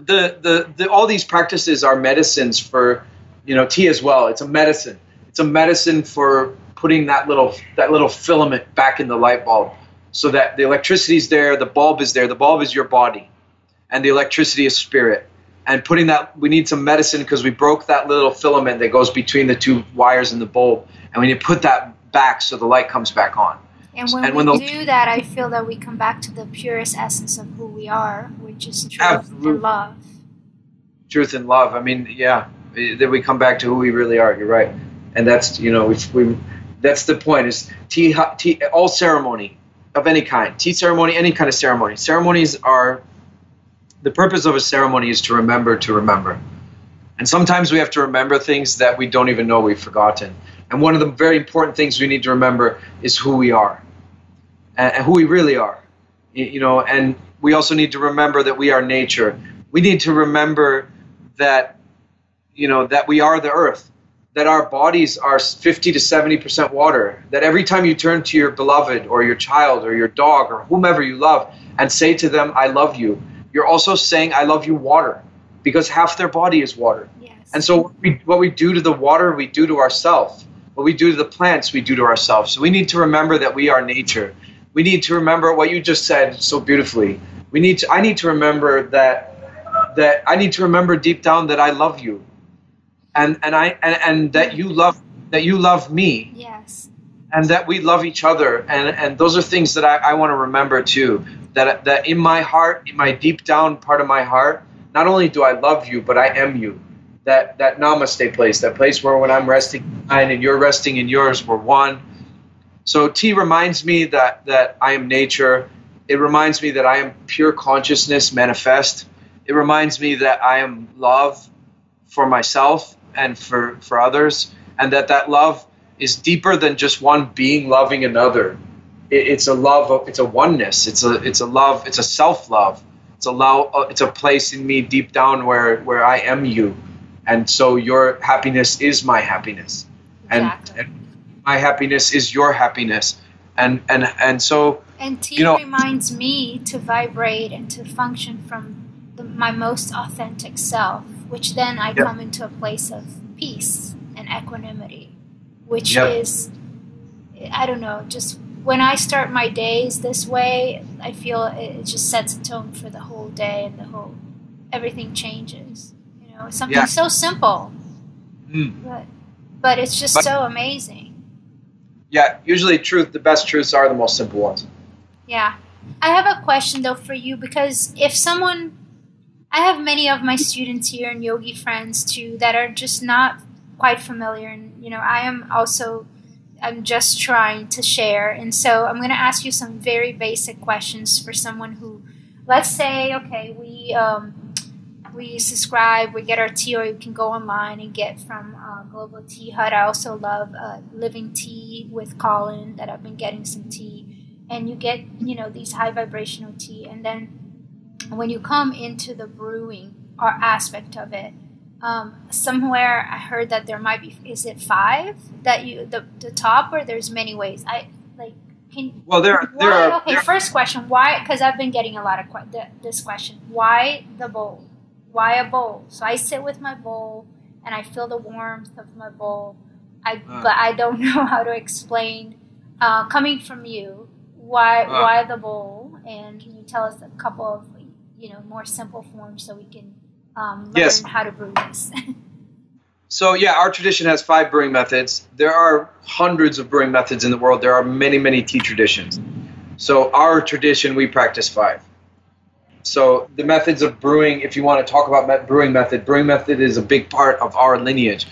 the, the, the, all these practices are medicines for, you know, tea as well. It's a medicine. It's a medicine for putting that little that little filament back in the light bulb so that the electricity is there, the bulb is there. The bulb is your body, and the electricity is spirit. And putting that, we need some medicine because we broke that little filament that goes between the two wires in the bulb, and we need to put that back so the light comes back on. And when and we when the, do that, I feel that we come back to the purest essence of who we are, which is truth and love. Truth and love. I mean, yeah, eh, that we come back to who we really are. You're right, and that's you know we we that's the point. Is tea, tea all ceremony of any kind, tea ceremony, any kind of ceremony. Ceremonies are the purpose of a ceremony is to remember to remember. And sometimes we have to remember things that we don't even know we've forgotten. And one of the very important things we need to remember is who we are and who we really are. You know, and we also need to remember that we are nature. We need to remember that you know that we are the earth that our bodies are 50 to 70% water. That every time you turn to your beloved or your child or your dog or whomever you love and say to them, I love you, you're also saying, I love you, water, because half their body is water. Yes. And so what we, what we do to the water, we do to ourselves. What we do to the plants, we do to ourselves. So we need to remember that we are nature. We need to remember what you just said so beautifully. We need to, I need to remember that that I need to remember deep down that I love you and and I and, and that you love that you love me. Yes. And that we love each other, and and those are things that I, I want to remember too. That that in my heart, in my deep down part of my heart, not only do I love you, but I am you. That that namaste place, that place where when I'm resting in mine and you're resting in yours, we're one. So tea reminds me that that I am nature. It reminds me that I am pure consciousness manifest. It reminds me that I am love for myself and for, for others, and that that love is deeper than just one being loving another. It, it's a love. Of, it's a oneness. It's a it's a love. It's a self love. It's a love. Uh, it's a place in me deep down where where I am you, and so your happiness is my happiness, exactly. and, and my happiness is your happiness, and and and so. And tea you know, reminds me to vibrate and to function from the, my most authentic self which then I yep. come into a place of peace and equanimity, which yep. is, I don't know, just when I start my days this way, I feel it just sets a tone for the whole day and the whole everything changes. You know, something yeah. so simple, mm. but but it's just but, so amazing. Yeah, usually truth, the best truths are the most simple ones. Yeah. I have a question though for you because if someone I have many of my students here and yogi friends too that are just not quite familiar. And you know I am also I'm just trying to share. And so I'm going to ask you some very basic questions for someone who let's say okay we um, we subscribe we get our tea or you can go online and get from uh, global tea hut. I also love uh, living tea with Colin that I've been getting some tea. And you get you know these high vibrational tea. And then when you come into the brewing or aspect of it um, somewhere I heard that there might be is it five that you the, the top or there's many ways? I like can well there there why, are okay there, first question why because I've been getting a lot of que- the, this question why the bowl? Why a bowl? So I sit with my bowl and I feel the warmth of my bowl. I uh, but I don't know how to explain uh, coming from you why uh, why the bowl? And can you tell us a couple of you know more simple forms so we can um, learn yes. how to brew this. so yeah, our tradition has five brewing methods. There are hundreds of brewing methods in the world. There are many many tea traditions. So our tradition, we practice five. So the methods of brewing, if you want to talk about brewing method, brewing method is a big part of our lineage,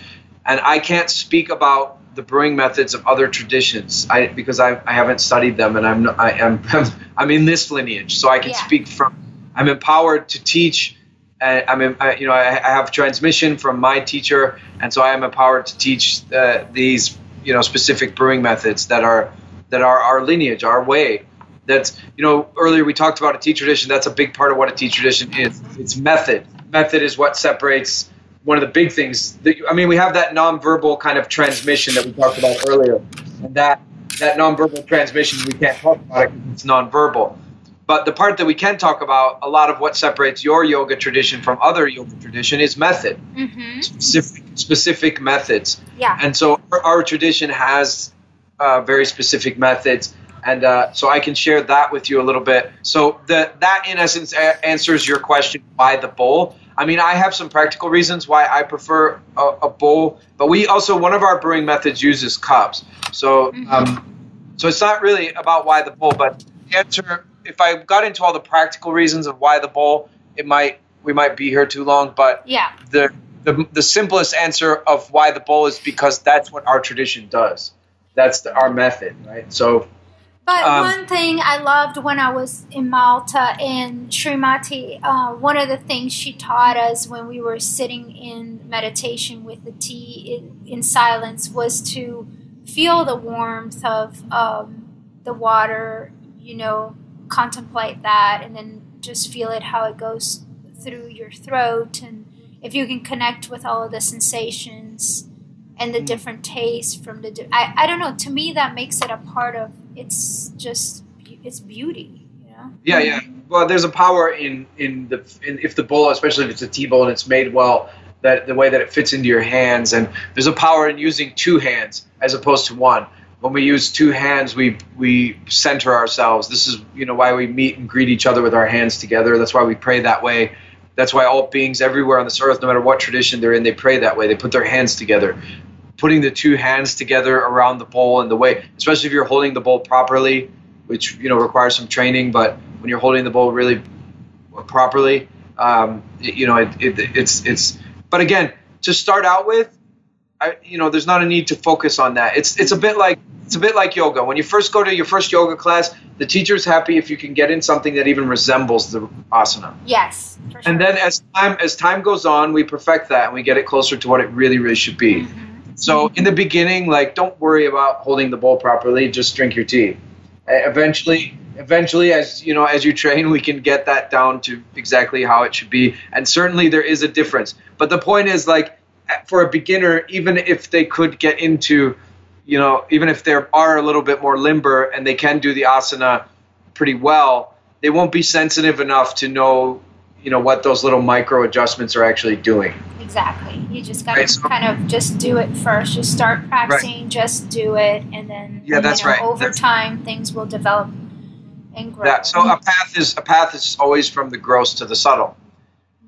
and I can't speak about the brewing methods of other traditions I, because I, I haven't studied them and I'm I am I'm in this lineage so I can yeah. speak from I'm empowered to teach. Uh, I'm, I, you know, I, I, have transmission from my teacher, and so I am empowered to teach uh, these, you know, specific brewing methods that are that are our lineage, our way. That's, you know, earlier we talked about a tea tradition. That's a big part of what a tea tradition is. It's method. Method is what separates one of the big things. That, I mean, we have that nonverbal kind of transmission that we talked about earlier, and that that nonverbal transmission we can't talk about it because it's nonverbal. But the part that we can talk about, a lot of what separates your yoga tradition from other yoga tradition is method, mm-hmm. specific, specific methods. Yeah. And so our, our tradition has uh, very specific methods. And uh, so I can share that with you a little bit. So the, that, in essence, a- answers your question why the bowl. I mean, I have some practical reasons why I prefer a, a bowl, but we also one of our brewing methods uses cups. So, mm-hmm. um, so it's not really about why the bowl, but the answer if I got into all the practical reasons of why the bowl, it might we might be here too long. But yeah, the the, the simplest answer of why the bowl is because that's what our tradition does. That's the, our method, right? So. But um, one thing I loved when I was in Malta and Srimati, uh, one of the things she taught us when we were sitting in meditation with the tea in, in silence was to feel the warmth of um, the water, you know, contemplate that and then just feel it how it goes through your throat and if you can connect with all of the sensations and the mm. different tastes from the di- I, I don't know to me that makes it a part of it's just it's beauty you know? Yeah yeah. Well there's a power in in the in, if the bowl especially if it's a tea bowl and it's made well that the way that it fits into your hands and there's a power in using two hands as opposed to one when we use two hands, we we center ourselves. This is you know why we meet and greet each other with our hands together. That's why we pray that way. That's why all beings everywhere on this earth, no matter what tradition they're in, they pray that way. They put their hands together. Putting the two hands together around the bowl and the way, especially if you're holding the bowl properly, which you know requires some training, but when you're holding the bowl really properly, um, you know it, it, it's it's. But again, to start out with, I, you know, there's not a need to focus on that. It's it's a bit like it's a bit like yoga. When you first go to your first yoga class, the teacher's happy if you can get in something that even resembles the asana. Yes. Sure. And then as time as time goes on, we perfect that and we get it closer to what it really really should be. Mm-hmm. So in the beginning, like don't worry about holding the bowl properly. Just drink your tea. Eventually, eventually, as you know, as you train, we can get that down to exactly how it should be. And certainly, there is a difference. But the point is, like for a beginner, even if they could get into, you know, even if they are a little bit more limber and they can do the asana pretty well, they won't be sensitive enough to know, you know, what those little micro adjustments are actually doing. Exactly. You just got to right, so, kind of just do it first. Just start practicing, right. just do it, and then yeah, that's know, right. Over that's time, things will develop and grow. Yeah. So a path is a path is always from the gross to the subtle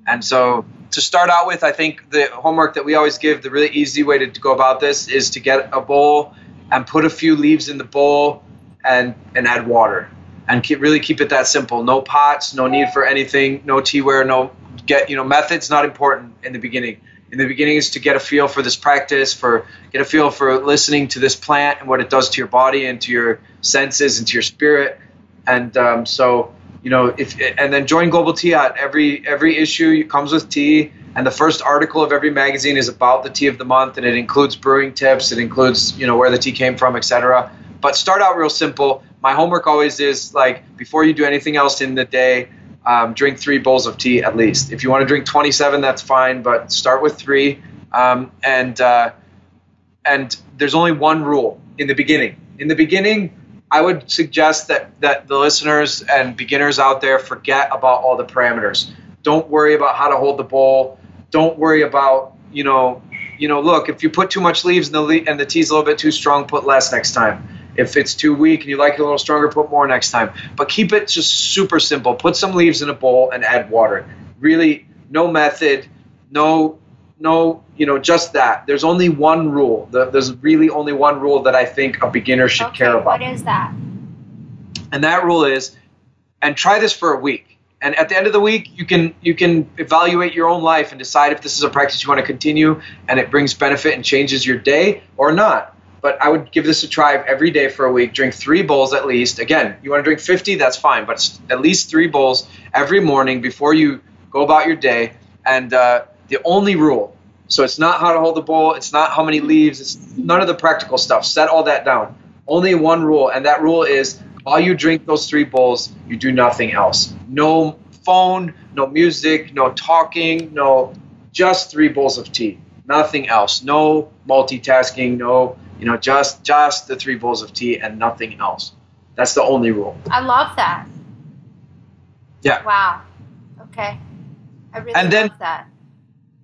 And so to start out with, I think the homework that we always give, the really easy way to go about this is to get a bowl and put a few leaves in the bowl and and add water and keep, really keep it that simple. No pots, no need for anything, no teaware, no get you know methods not important in the beginning. In the beginning is to get a feel for this practice, for get a feel for listening to this plant and what it does to your body and to your senses and to your spirit. And um, so you know if and then join Global Tea Hut. Every every issue comes with tea. And the first article of every magazine is about the tea of the month, and it includes brewing tips. It includes, you know, where the tea came from, etc. But start out real simple. My homework always is like before you do anything else in the day, um, drink three bowls of tea at least. If you want to drink 27, that's fine, but start with three. Um, and uh, and there's only one rule in the beginning. In the beginning, I would suggest that that the listeners and beginners out there forget about all the parameters. Don't worry about how to hold the bowl. Don't worry about you know you know look if you put too much leaves in the le- and the tea's a little bit too strong, put less next time. If it's too weak and you like it a little stronger, put more next time. But keep it just super simple. Put some leaves in a bowl and add water. Really, no method, no, no, you know, just that. There's only one rule. There's really only one rule that I think a beginner should okay, care about. What is that? And that rule is, and try this for a week. And at the end of the week, you can you can evaluate your own life and decide if this is a practice you want to continue and it brings benefit and changes your day or not but I would give this a try every day for a week. Drink three bowls at least. Again, you want to drink 50, that's fine, but at least three bowls every morning before you go about your day. And uh, the only rule, so it's not how to hold the bowl, it's not how many leaves, it's none of the practical stuff. Set all that down. Only one rule, and that rule is while you drink those three bowls, you do nothing else. No phone, no music, no talking, no, just three bowls of tea. Nothing else. No multitasking, no you know, just just the three bowls of tea and nothing else. That's the only rule. I love that. Yeah. Wow. Okay. I really and then, love that.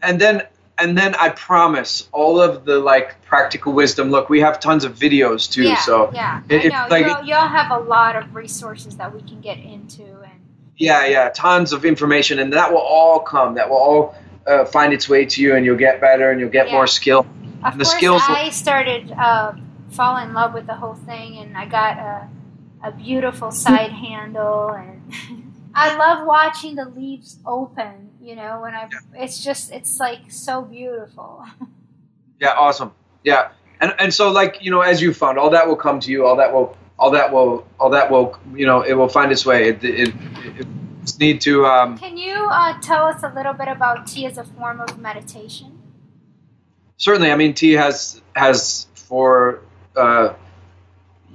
And then and then I promise all of the like practical wisdom. Look, we have tons of videos too. Yeah, so yeah, it, I know. like, y'all, you'll have a lot of resources that we can get into, and yeah, yeah, tons of information, and that will all come. That will all uh, find its way to you, and you'll get better, and you'll get Yeah. more skill. of the course, skills- I started uh, fall in love with the whole thing, and I got a a beautiful side handle, and I love watching the leaves open. You know, when I it's just it's like so beautiful. Yeah, awesome. Yeah, and and so like you know, as you found, all that will come to you. All that will, all that will, all that will, you know, it will find its way. It, it, it, need to. Um, Can you uh, tell us a little bit about tea as a form of meditation? certainly, I mean, tea has has for. Uh,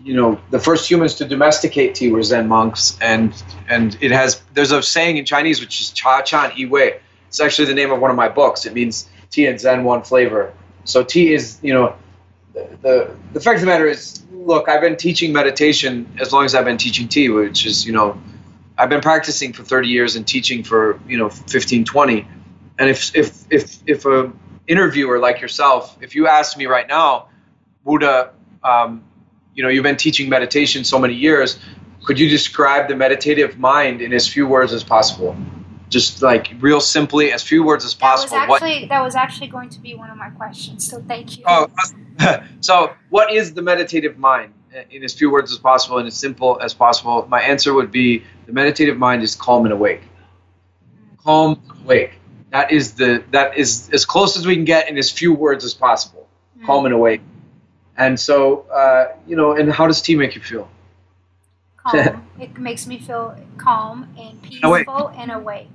you know, the first humans to domesticate tea were Zen monks, and and it has. There's a saying in Chinese which is "cha chan yi wei." It's actually the name of one of my books. It means tea and Zen one flavor. So tea is, you know, the, the the fact of the matter is, look, I've been teaching meditation as long as I've been teaching tea, which is, you know, I've been practicing for 30 years and teaching for, you know, 15, 20. And if if if if a interviewer like yourself, if you asked me right now, Wu De, um, you know, you've been teaching meditation so many years, could you describe the meditative mind in as few words as possible? Just like real simply, as few words as That was possible. What that was actually going to be one of my questions. So thank you. Oh, so what is the meditative mind in as few words as possible and as simple as possible? My answer would be the meditative mind is calm and awake. Calm, and awake. That is the that is as close as we can get in as few words as possible. Mm. Calm and awake. And so, uh, you know, and how does tea make you feel? calm. it makes me feel calm and awake. peaceful and awake.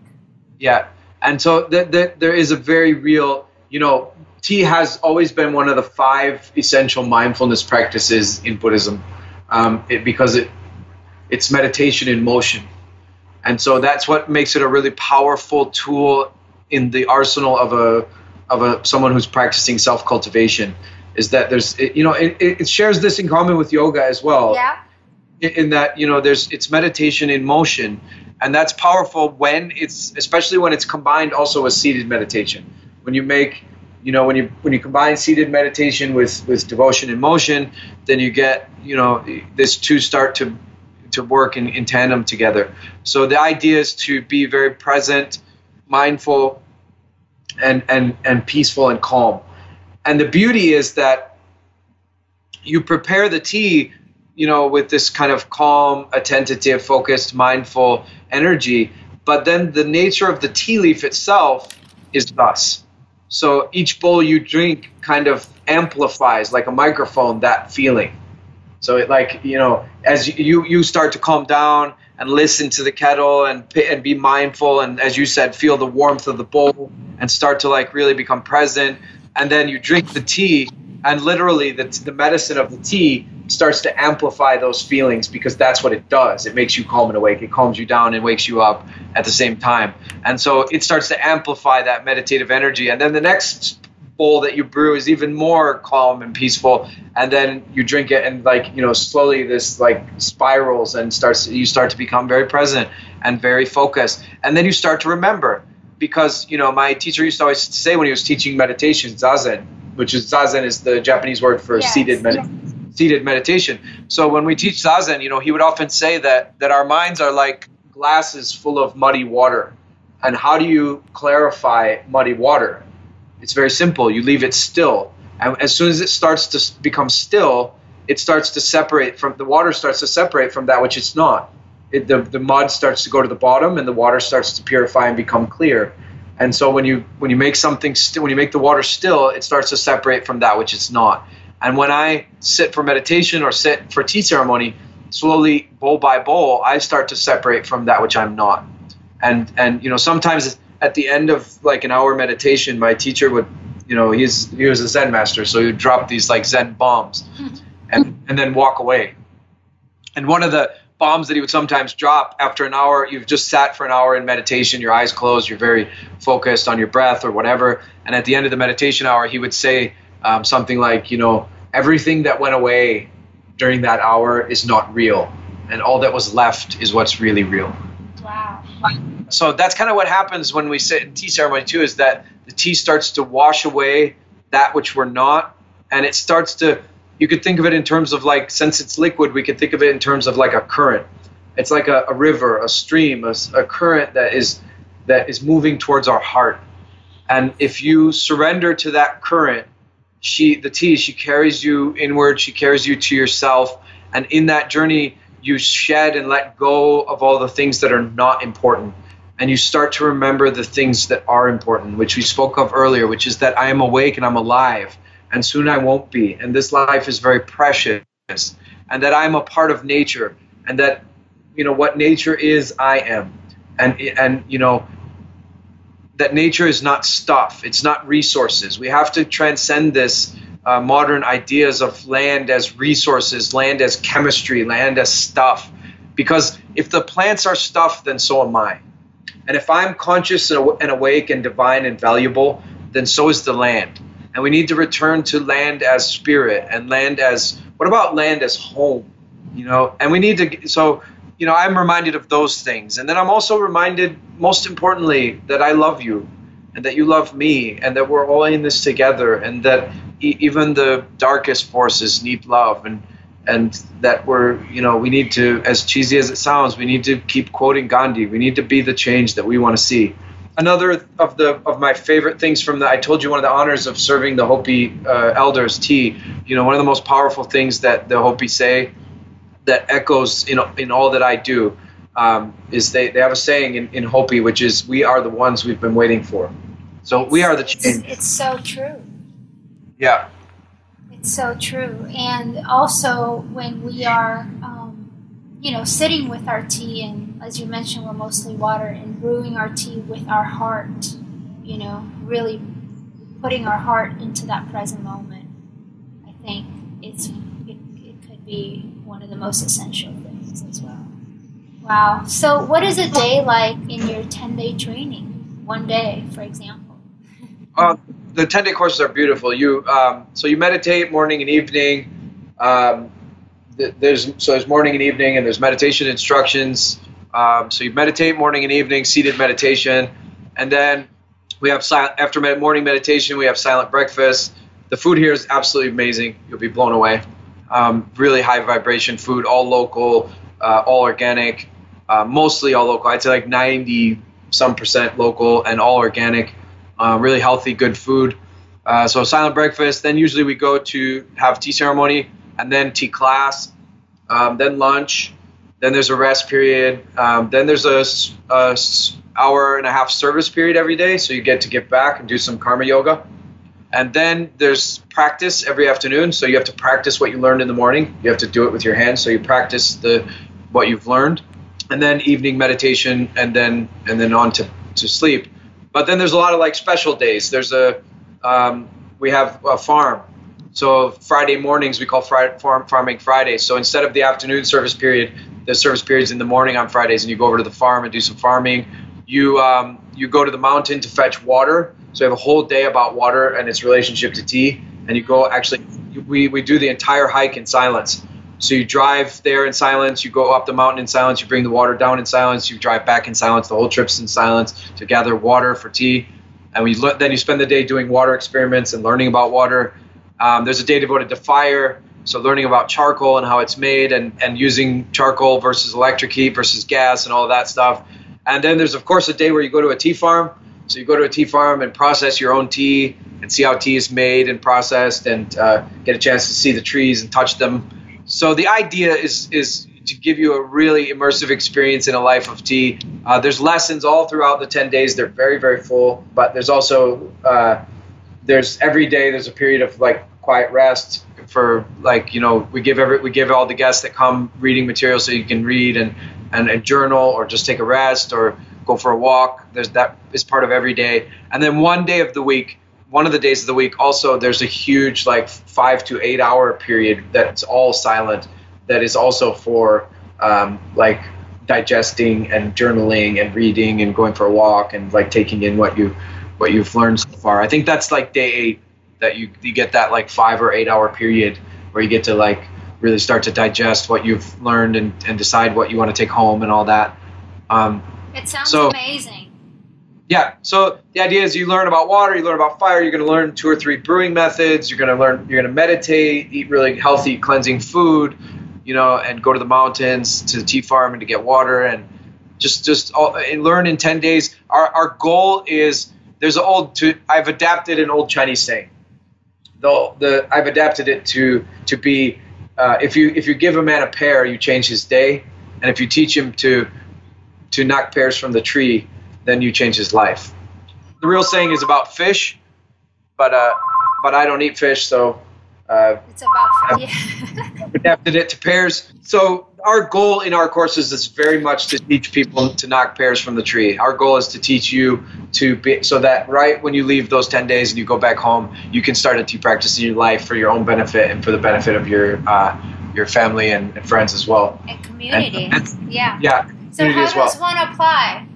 Yeah, and so th- th- there is a very real, you know, tea has always been one of the five essential mindfulness practices in Buddhism, um, it, because it it's meditation in motion, and so that's what makes it a really powerful tool in the arsenal of a of a someone who's practicing self cultivation. Is that there's it, you know it, it shares this in common with yoga as well Yeah. in in that you know there's it's meditation in motion and that's powerful when it's especially when it's combined also with seated meditation when you make you know when you when you combine seated meditation with with devotion in motion then you get you know this two start to to work in, in tandem together so the idea is to be very present mindful, and and and peaceful and calm. And the beauty is that you prepare the tea, you know, with this kind of calm, attentive, focused, mindful energy. But then the nature of the tea leaf itself is thus. So each bowl you drink kind of amplifies, like a microphone, that feeling. So it like you know, as you you start to calm down and listen to the kettle and and be mindful and as you said, feel the warmth of the bowl and start to like really become present. And then you drink the tea, and literally the the medicine of the tea starts to amplify those feelings because that's what it does. It makes you calm and awake. It calms you down and wakes you up at the same time. And so it starts to amplify that meditative energy. And then the next bowl that you brew is even more calm and peaceful and then you drink it and like you know slowly this like spirals and starts you start to become very present and very focused and then you start to remember because you know my teacher used to always say when he was teaching meditation zazen which is zazen is the japanese word for yes, seated meditation yes. seated meditation so when we teach zazen you know he would often say that that our minds are like glasses full of muddy water and how do you clarify muddy water it's very simple. You leave it still. And as soon as it starts to become still, it starts to separate from the water starts to separate from that which it's not. It, the, the mud starts to go to the bottom and the water starts to purify and become clear. And so when you when you make something still when you make the water still, it starts to separate from that which it's not. And when I sit for meditation or sit for tea ceremony, slowly bowl by bowl, I start to separate from that which I'm not. And and you know sometimes at the end of like an hour meditation, my teacher would, you know, he's he was a Zen master, so he would drop these like Zen bombs, hmm. and and then walk away. And one of the bombs that he would sometimes drop. After an hour, you've just sat for an hour in meditation, your eyes closed, you're very focused on your breath or whatever, and at the end of the meditation hour, he would say um, something like, you know, everything that went away during that hour is not real, and all that was left is what's really real. Wow. So that's kind of what happens when we sit in tea ceremony too is that the tea starts to wash away that which we're not and it starts to you could think of it in terms of like since it's liquid we could think of it in terms of like a current. It's like a, a river a stream a, a current that is that is moving towards our heart. And if you surrender to that current she the tea she carries you inward she carries you to yourself. And in that journey you shed and let go of all the things that are not important. And you start to remember the things that are important, which we spoke of earlier, which is that I am awake and I'm alive, and soon I won't be, and this life is very precious, and that I'm a part of nature, and that you know what nature is, I am, and and you know that nature is not stuff, it's not resources. We have to transcend this. Uh, modern ideas of land as resources, land as chemistry, land as stuff. Because if the plants are stuff, then so am I and if I'm conscious and awake and divine and valuable, then so is the land. And we need to return to land as spirit and land as what about land as home? You know, and we need to so you know, I'm reminded of those things. And then I'm also reminded most importantly that I love you and that you love me and that we're all in this together and that e- even the darkest forces need love and and that we're you know we need to as cheesy as it sounds we need to keep quoting gandhi we need to be the change that we want to see another of the of my favorite things from the i told you one of the honors of serving the hopi uh, elders tea you know one of the most powerful things that the hopi say that echoes in, in all that i do um, is they, they have a saying in, in hopi which is we are the ones we've been waiting for. So we are the change. it's, it's so true. Yeah. It's so true. And also, when we are, um, you know, sitting with our tea, and as you mentioned, we're mostly water, and brewing our tea with our heart, you know, really putting our heart into that present moment, I think it's it, it could be one of the most essential things as well. Wow. So, what is a day like in your 10 day training? One day, for example. Uh, the 10 day courses are beautiful. You um, so you meditate morning and evening. Um, there's so there's morning and evening, and there's meditation instructions. Um, so you meditate morning and evening, seated meditation, and then we have silent after med- morning meditation. We have silent breakfast. The food here is absolutely amazing. You'll be blown away. Um, really high vibration food, all local, uh, all organic, uh, mostly all local. I'd say like 97% some percent local and all organic, uh, really healthy, good food. Uh, so silent breakfast. Then usually we go to have tea ceremony and then tea class, um, then lunch. Then there's a rest period. Um, then there's a, a hour and a half service period every day, so you get to get back and do some karma yoga. And then there's practice every afternoon, so you have to practice what you learned in the morning. You have to do it with your hands, so you practice the what you've learned. And then evening meditation, and then and then on to, to sleep. But then there's a lot of like special days. There's a um, we have a farm, so Friday mornings we call Friday, farm, farming Fridays. So instead of the afternoon service period, the service period's in the morning on Fridays, and you go over to the farm and do some farming you um, you go to the mountain to fetch water. So we have a whole day about water and its relationship to tea. And you go actually, we, we do the entire hike in silence. So you drive there in silence, you go up the mountain in silence, you bring the water down in silence, you drive back in silence. The whole trip's in silence to gather water for tea. And we then you spend the day doing water experiments and learning about water. Um, there's a day devoted to fire, so learning about charcoal and how it's made and, and using charcoal versus electric heat versus gas and all that stuff. And then there's of course a day where you go to a tea farm. So you go to a tea farm and process your own tea and see how tea is made and processed and uh, get a chance to see the trees and touch them. So the idea is is to give you a really immersive experience in a life of tea. Uh, there's lessons all throughout the 10 days. They're very very full, but there's also uh, there's every day there's a period of like quiet rest for like you know we give every we give all the guests that come reading material so you can read and and a journal or just take a rest or go for a walk. There's that is part of every day. And then one day of the week, one of the days of the week, also there's a huge like five to eight hour period that's all silent. That is also for um, like digesting and journaling and reading and going for a walk and like taking in what you what you've learned so far. I think that's like day eight that you you get that like five or eight hour period where you get to like really start to digest what you've learned and, and decide what you want to take home and all that. Um, it sounds so, amazing. Yeah. So the idea is you learn about water, you learn about fire, you're going to learn two or three brewing methods, you're going to learn, you're going to meditate, eat really healthy, cleansing food, you know, and go to the mountains to the tea farm and to get water and just, just all, and learn in 10 days. Our, our goal is there's an old, to, I've adapted an old Chinese saying. The, the, I've adapted it to, to be uh, if you if you give a man a pear, you change his day, and if you teach him to to knock pears from the tree, then you change his life. The real saying is about fish, but uh, but I don't eat fish, so uh, it's about yeah. adapted it to pears. So our goal in our courses is very much to teach people to knock pears from the tree. Our goal is to teach you to be so that right when you leave those 10 days and you go back home, you can start a tea practice in your life for your own benefit and for the benefit of your uh, your family and, and, friends as well. And community. And, and, yeah. Yeah. So how does well. one apply?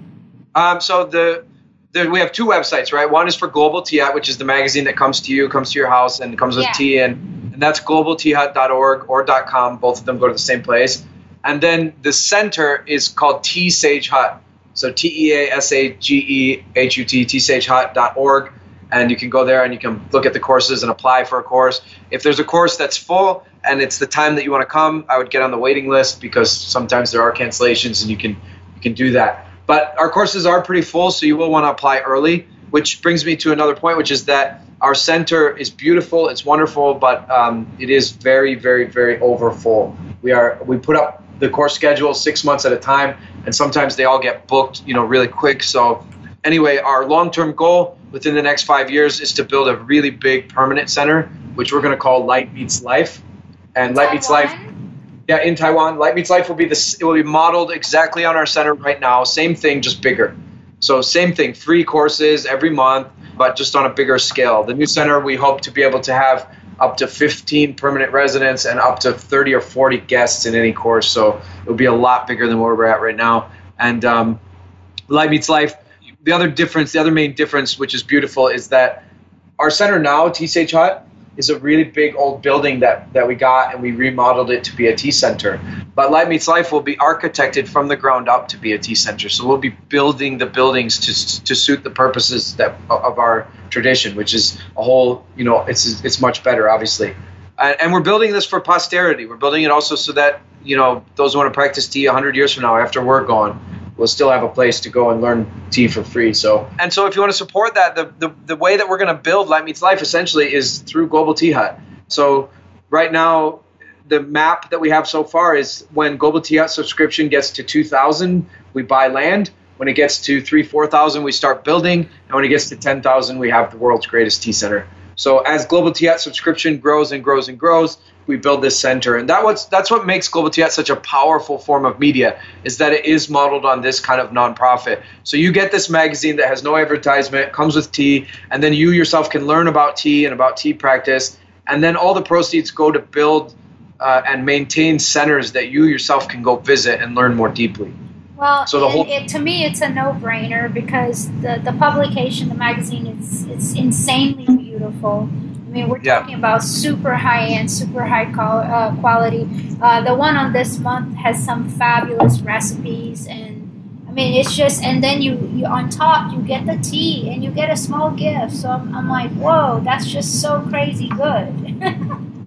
Um, so the there, we have two websites, right? One is for Global Tea Hut, which is the magazine that comes to you, comes to your house, and comes with yeah. tea, and, and that's globalteahut.org or .com. Both of them go to the same place. And then the center is called Tea Sage Hut. So T E A S A G E H U T, teasagehut.org. And you can go there and you can look at the courses and apply for a course. If there's a course that's full and it's the time that you want to come, I would get on the waiting list because sometimes there are cancellations and you can you can do that. But our courses are pretty full, so you will want to apply early. Which brings me to another point, which is that our center is beautiful, it's wonderful, but um, it is very, very, very overfull. We are we put up the course schedule six months at a time, and sometimes they all get booked, you know, really quick. So anyway, our long-term goal within the next five years is to build a really big permanent center, which we're going to call Light Meets Life. And Light Meets Life, yeah, in Taiwan, Light Meets Life will be this. It will be modeled exactly on our center right now. Same thing, just bigger. So same thing, free courses every month, but just on a bigger scale. The new center, we hope to be able to have up to 15 permanent residents and up to 30 or 40 guests in any course. So it'll be a lot bigger than where we're at right now. And um, Light Meets Life. The other difference, the other main difference, which is beautiful, is that our center now, Sage Hut, is a really big old building that, that we got and we remodeled it to be a tea center. But Light Meets Life will be architected from the ground up to be a tea center. So we'll be building the buildings to, to suit the purposes that of our tradition, which is a whole, you know, it's it's much better, obviously. And, and we're building this for posterity. We're building it also so that you know those who want to practice tea 100 years from now, after we're gone, will still have a place to go and learn tea for free. So, and so if you want to support that, the, the, the way that we're going to build Light Meets Life essentially is through Global Tea Hut. So, right now, the map that we have so far is when Global Tea Hut subscription gets to 2,000, we buy land. When it gets to three, 4,000, we start building. And when it gets to 10,000, we have the world's greatest tea center. So as Global Tea Hut subscription grows and grows and grows, we build this center, and that what's that's what makes Global Tea such a powerful form of media is that it is modeled on this kind of nonprofit. So you get this magazine that has no advertisement, comes with tea, and then you yourself can learn about tea and about tea practice, and then all the proceeds go to build uh, and maintain centers that you yourself can go visit and learn more deeply. Well, so the whole it, to me, it's a no-brainer because the, the publication, the magazine, it's it's insanely beautiful. I mean, we're yeah. talking about super high-end, super high qual- uh, quality. Uh, the one on this month has some fabulous recipes, and I mean, it's just. And then you, you on top, you get the tea, and you get a small gift. So I'm, I'm like, whoa, that's just so crazy good.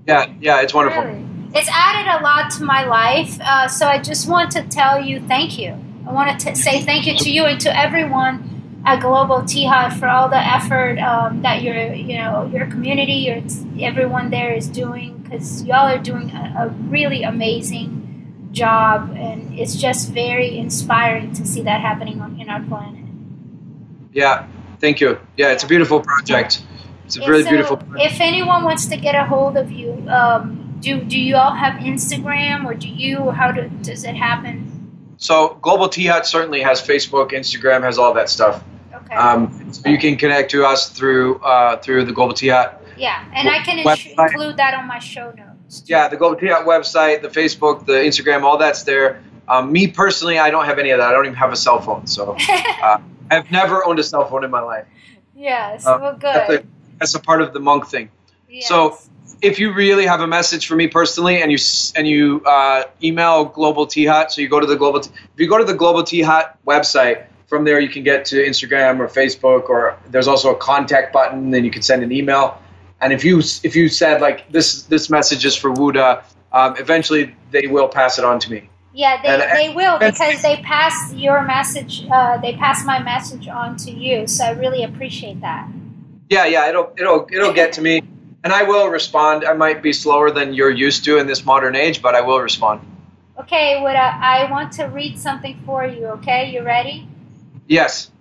yeah, yeah, it's wonderful. Really it's added a lot to my life. Uh, so I just want to tell you thank you. I want to say thank you to you and to everyone at Global Tea Hut for all the effort um, that your you know your community, your everyone there is doing because y'all are doing a, a really amazing job, and it's just very inspiring to see that happening on in our planet. Yeah, thank you. Yeah, it's a beautiful project. It's a really so beautiful. Project. If anyone wants to get a hold of you. Um, do do you all have Instagram or do you how do, does it happen? So Global Tea Hut certainly has Facebook, Instagram, has all that stuff. Okay. Um, so you can connect to us through uh, through the Global Tea Hut. Yeah, and I can include that on my show notes. Too. Yeah, the Global Tea Hut website, the Facebook, the Instagram, all that's there. Um, me personally, I don't have any of that. I don't even have a cell phone, so uh, I've never owned a cell phone in my life. Yes, uh, well, good. That's a, that's a part of the monk thing. Yes. So if you really have a message for me personally, and you and you uh, email Global Tea Hut, so you go to the Global, if you go to the Global Tea Hut website, from there you can get to Instagram or Facebook, or there's also a contact button. and you can send an email. And if you if you said like this this message is for Wu De, um, eventually they will pass it on to me. Yeah, they, and, they will because they pass your message. Uh, they pass my message on to you. So I really appreciate that. Yeah, yeah, it'll it'll it'll get to me and I will respond. I might be slower than you're used to in this modern age, but I will respond. Okay, Wu De, I want to read something for you. Okay, you ready? Yes.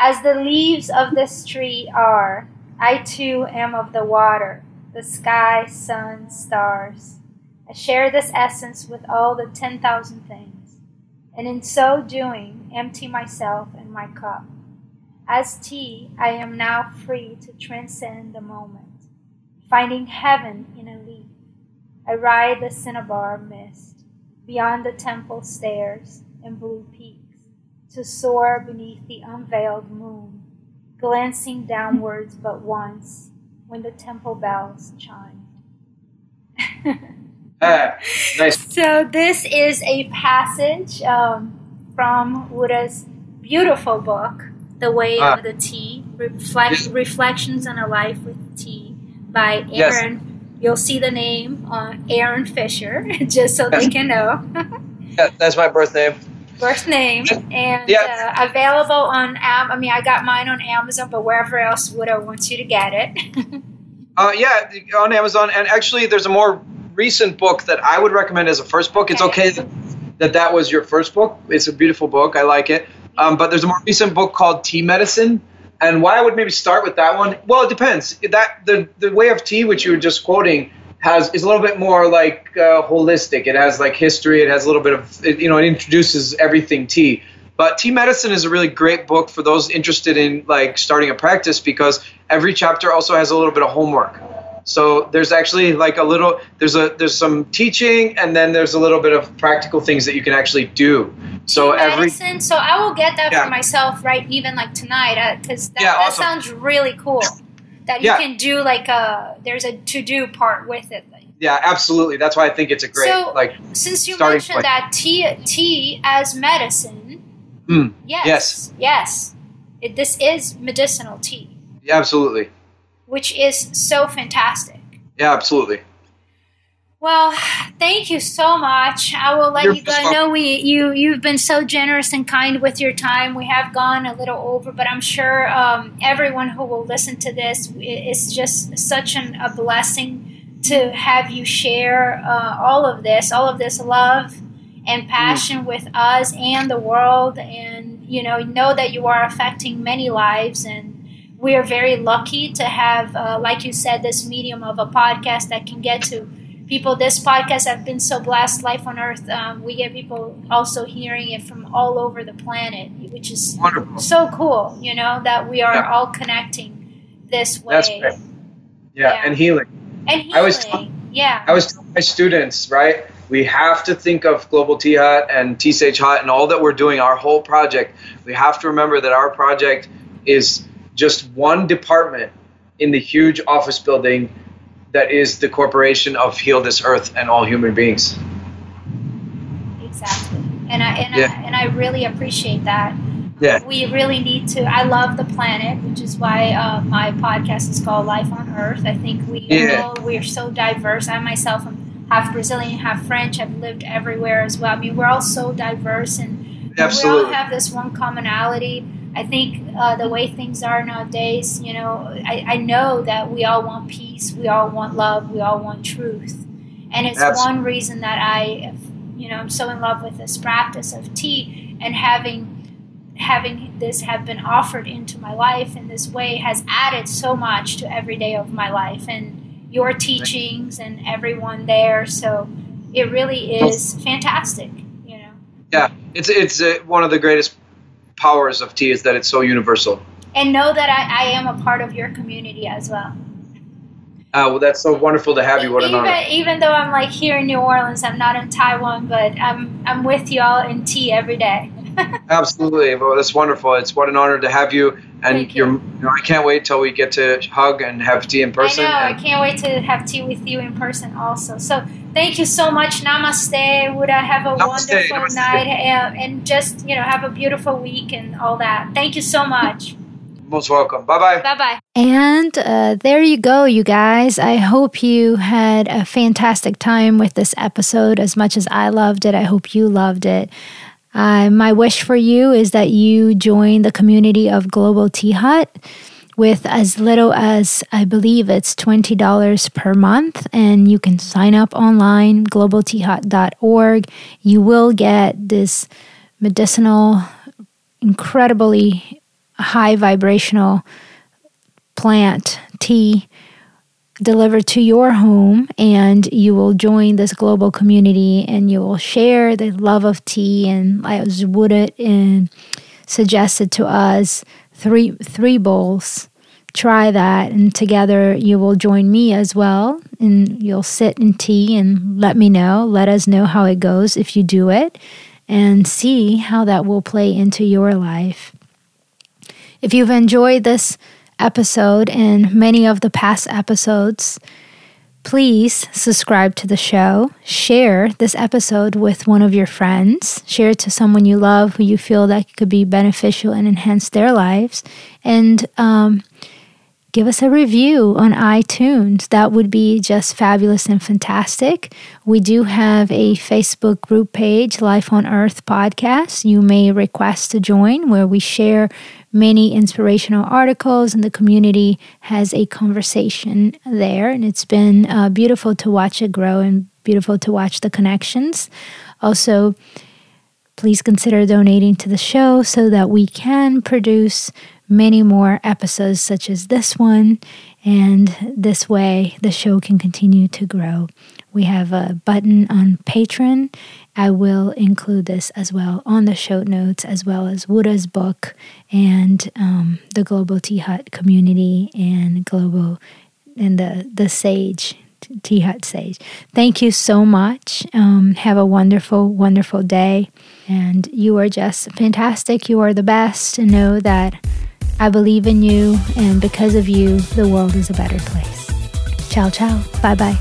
As the leaves of this tree are, I too am of the water, the sky, sun, stars. I share this essence with all the 10,000 things, and in so doing, empty myself and my cup. As tea, I am now free to transcend the moment finding heaven in a leaf. I ride the cinnabar mist beyond the temple stairs and blue peaks to soar beneath the unveiled moon, glancing downwards but once when the temple bells chime. ah, nice. So this is a passage um, from Wu De's beautiful book, The Way ah. of the Tea, Reflect, Reflections on a Life with Tea by Aaron. Yes. You'll see the name on Aaron Fisher, just so yes. they can know. yeah, that's my birth name. Birth name and yeah. uh, available on. Am- I mean, I got mine on Amazon, but wherever else would I want you to get it? uh, yeah, on Amazon, and actually, there's a more recent book that I would recommend as a first book. Okay. It's okay that, that that was your first book. It's a beautiful book. I like it. Um, but there's a more recent book called Tea Medicine and why I would maybe start with that one? Well, it depends. That the the way of tea, which you were just quoting, has is a little bit more like uh, holistic. It has like history. It has a little bit of it, you know. It introduces everything tea. But Tea Medicine is a really great book for those interested in like starting a practice because every chapter also has a little bit of homework. So there's actually like a little there's a there's some teaching and then there's a little bit of practical things that you can actually do. So every medicine. So I will get that yeah. for myself right even like tonight because uh, that, yeah, that awesome. sounds really cool. That you yeah. can do like a there's a to do part with it. Yeah, absolutely. That's why I think it's a great so, like. Since you mentioned point. that tea tea as medicine. Mm, yes. Yes. Yes. It, this is medicinal tea. Yeah, absolutely which is so fantastic. Yeah, absolutely. Well, thank you so much. I will let You're you go. I know we you you've been so generous and kind with your time. We have gone a little over, but I'm sure um, everyone who will listen to this, it's just such an, a blessing to have you share uh, all of this, all of this love and passion mm. with us and the world, and you know know that you are affecting many lives and we are very lucky to have, uh, like you said, this medium of a podcast that can get to people. This podcast have been so blessed. Life on Earth, um, we get people also hearing it from all over the planet, which is Wonderful. so cool. You know that we are yeah. all connecting this way. That's great. Yeah, yeah. and healing. And healing. I was yeah. I was telling my students right. We have to think of Global Tea Hut and Sage Hut and all that we're doing, our whole project. We have to remember that our project is just one department in the huge office building that is the corporation of Heal This Earth and all human beings. Exactly. And I and, yeah. I, and I really appreciate that. Yeah. We really need to. I love the planet, which is why uh, my podcast is called Life on Earth. I think we yeah. all, we're so diverse. I myself am half Brazilian, half French. I've lived everywhere as well. I mean, we're all so diverse, and Absolutely. we all have this one commonality I think uh, the way things are nowadays, you know, I, I know that we all want peace, we all want love, we all want truth. And it's Absolutely. one reason that I, you know, I'm so in love with this practice of tea and having having this have been offered into my life in this way has added so much to every day of my life and your teachings and everyone there. So it really is fantastic, you know. Yeah, it's it's uh, one of the greatest powers of tea is that it's so universal. And know that I, I am a part of your community as well. Uh, well, that's so wonderful to have you. What even, an honor. Even though I'm like here in New Orleans, I'm not in Taiwan, but I'm I'm with y'all in tea every day. Absolutely. Well, that's wonderful. It's what an honor to have you. And you. you know, I can't wait till we get to hug and have tea in person. I know. I can't wait to have tea with you in person also. So thank you so much. Namaste. Would I have a Namaste. wonderful Namaste. night and, and just you know have a beautiful week and all that. Thank you so much. Most welcome. Bye bye. Bye bye. And uh, there you go, you guys. I hope you had a fantastic time with this episode as much as I loved it. I hope you loved it. Uh, my wish for you is that you join the community of Global Tea Hut with as little as I believe it's $20 per month. And you can sign up online globalteahut.org you will get this medicinal incredibly high vibrational plant tea delivered to your home. And you will join this global community and you will share the love of tea. And as Wooded and um, suggested to us three three bowls. Try that and together you will join me as well and you'll sit and tea and let me know. Let us know how it goes if you do it and see how that will play into your life. If you've enjoyed this episode and many of the past episodes, please subscribe to the show. Share this episode with one of your friends. Share it to someone you love who you feel that could be beneficial and enhance their lives. And um, give us a review on iTunes. That would be just fabulous and fantastic. We do have a Facebook group page, Life on Earth Podcast. You may request to join where we share many inspirational articles, and the community has a conversation there. And it's been uh, beautiful to watch it grow and beautiful to watch the connections. Also, please consider donating to the show so that we can produce many more episodes such as this one. And this way, the show can continue to grow. We have a button on Patreon. I will include this as well on the show notes, as well as Wu De's book and um, the Global Tea Hut community and global and the the Sage Tea Hut Sage. Thank you so much. Um, have a wonderful, wonderful day, and you are just fantastic. You are the best, and know that I believe in you, and because of you, the world is a better place. Ciao, ciao. Bye bye.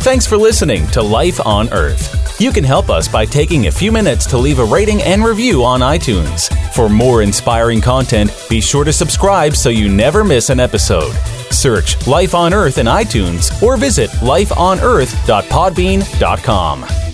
Thanks for listening to Life on Earth. You can help us by taking a few minutes to leave a rating and review on iTunes. For more inspiring content, be sure to subscribe so you never miss an episode. Search Life on Earth in iTunes or visit lifeonearth.podbean.com.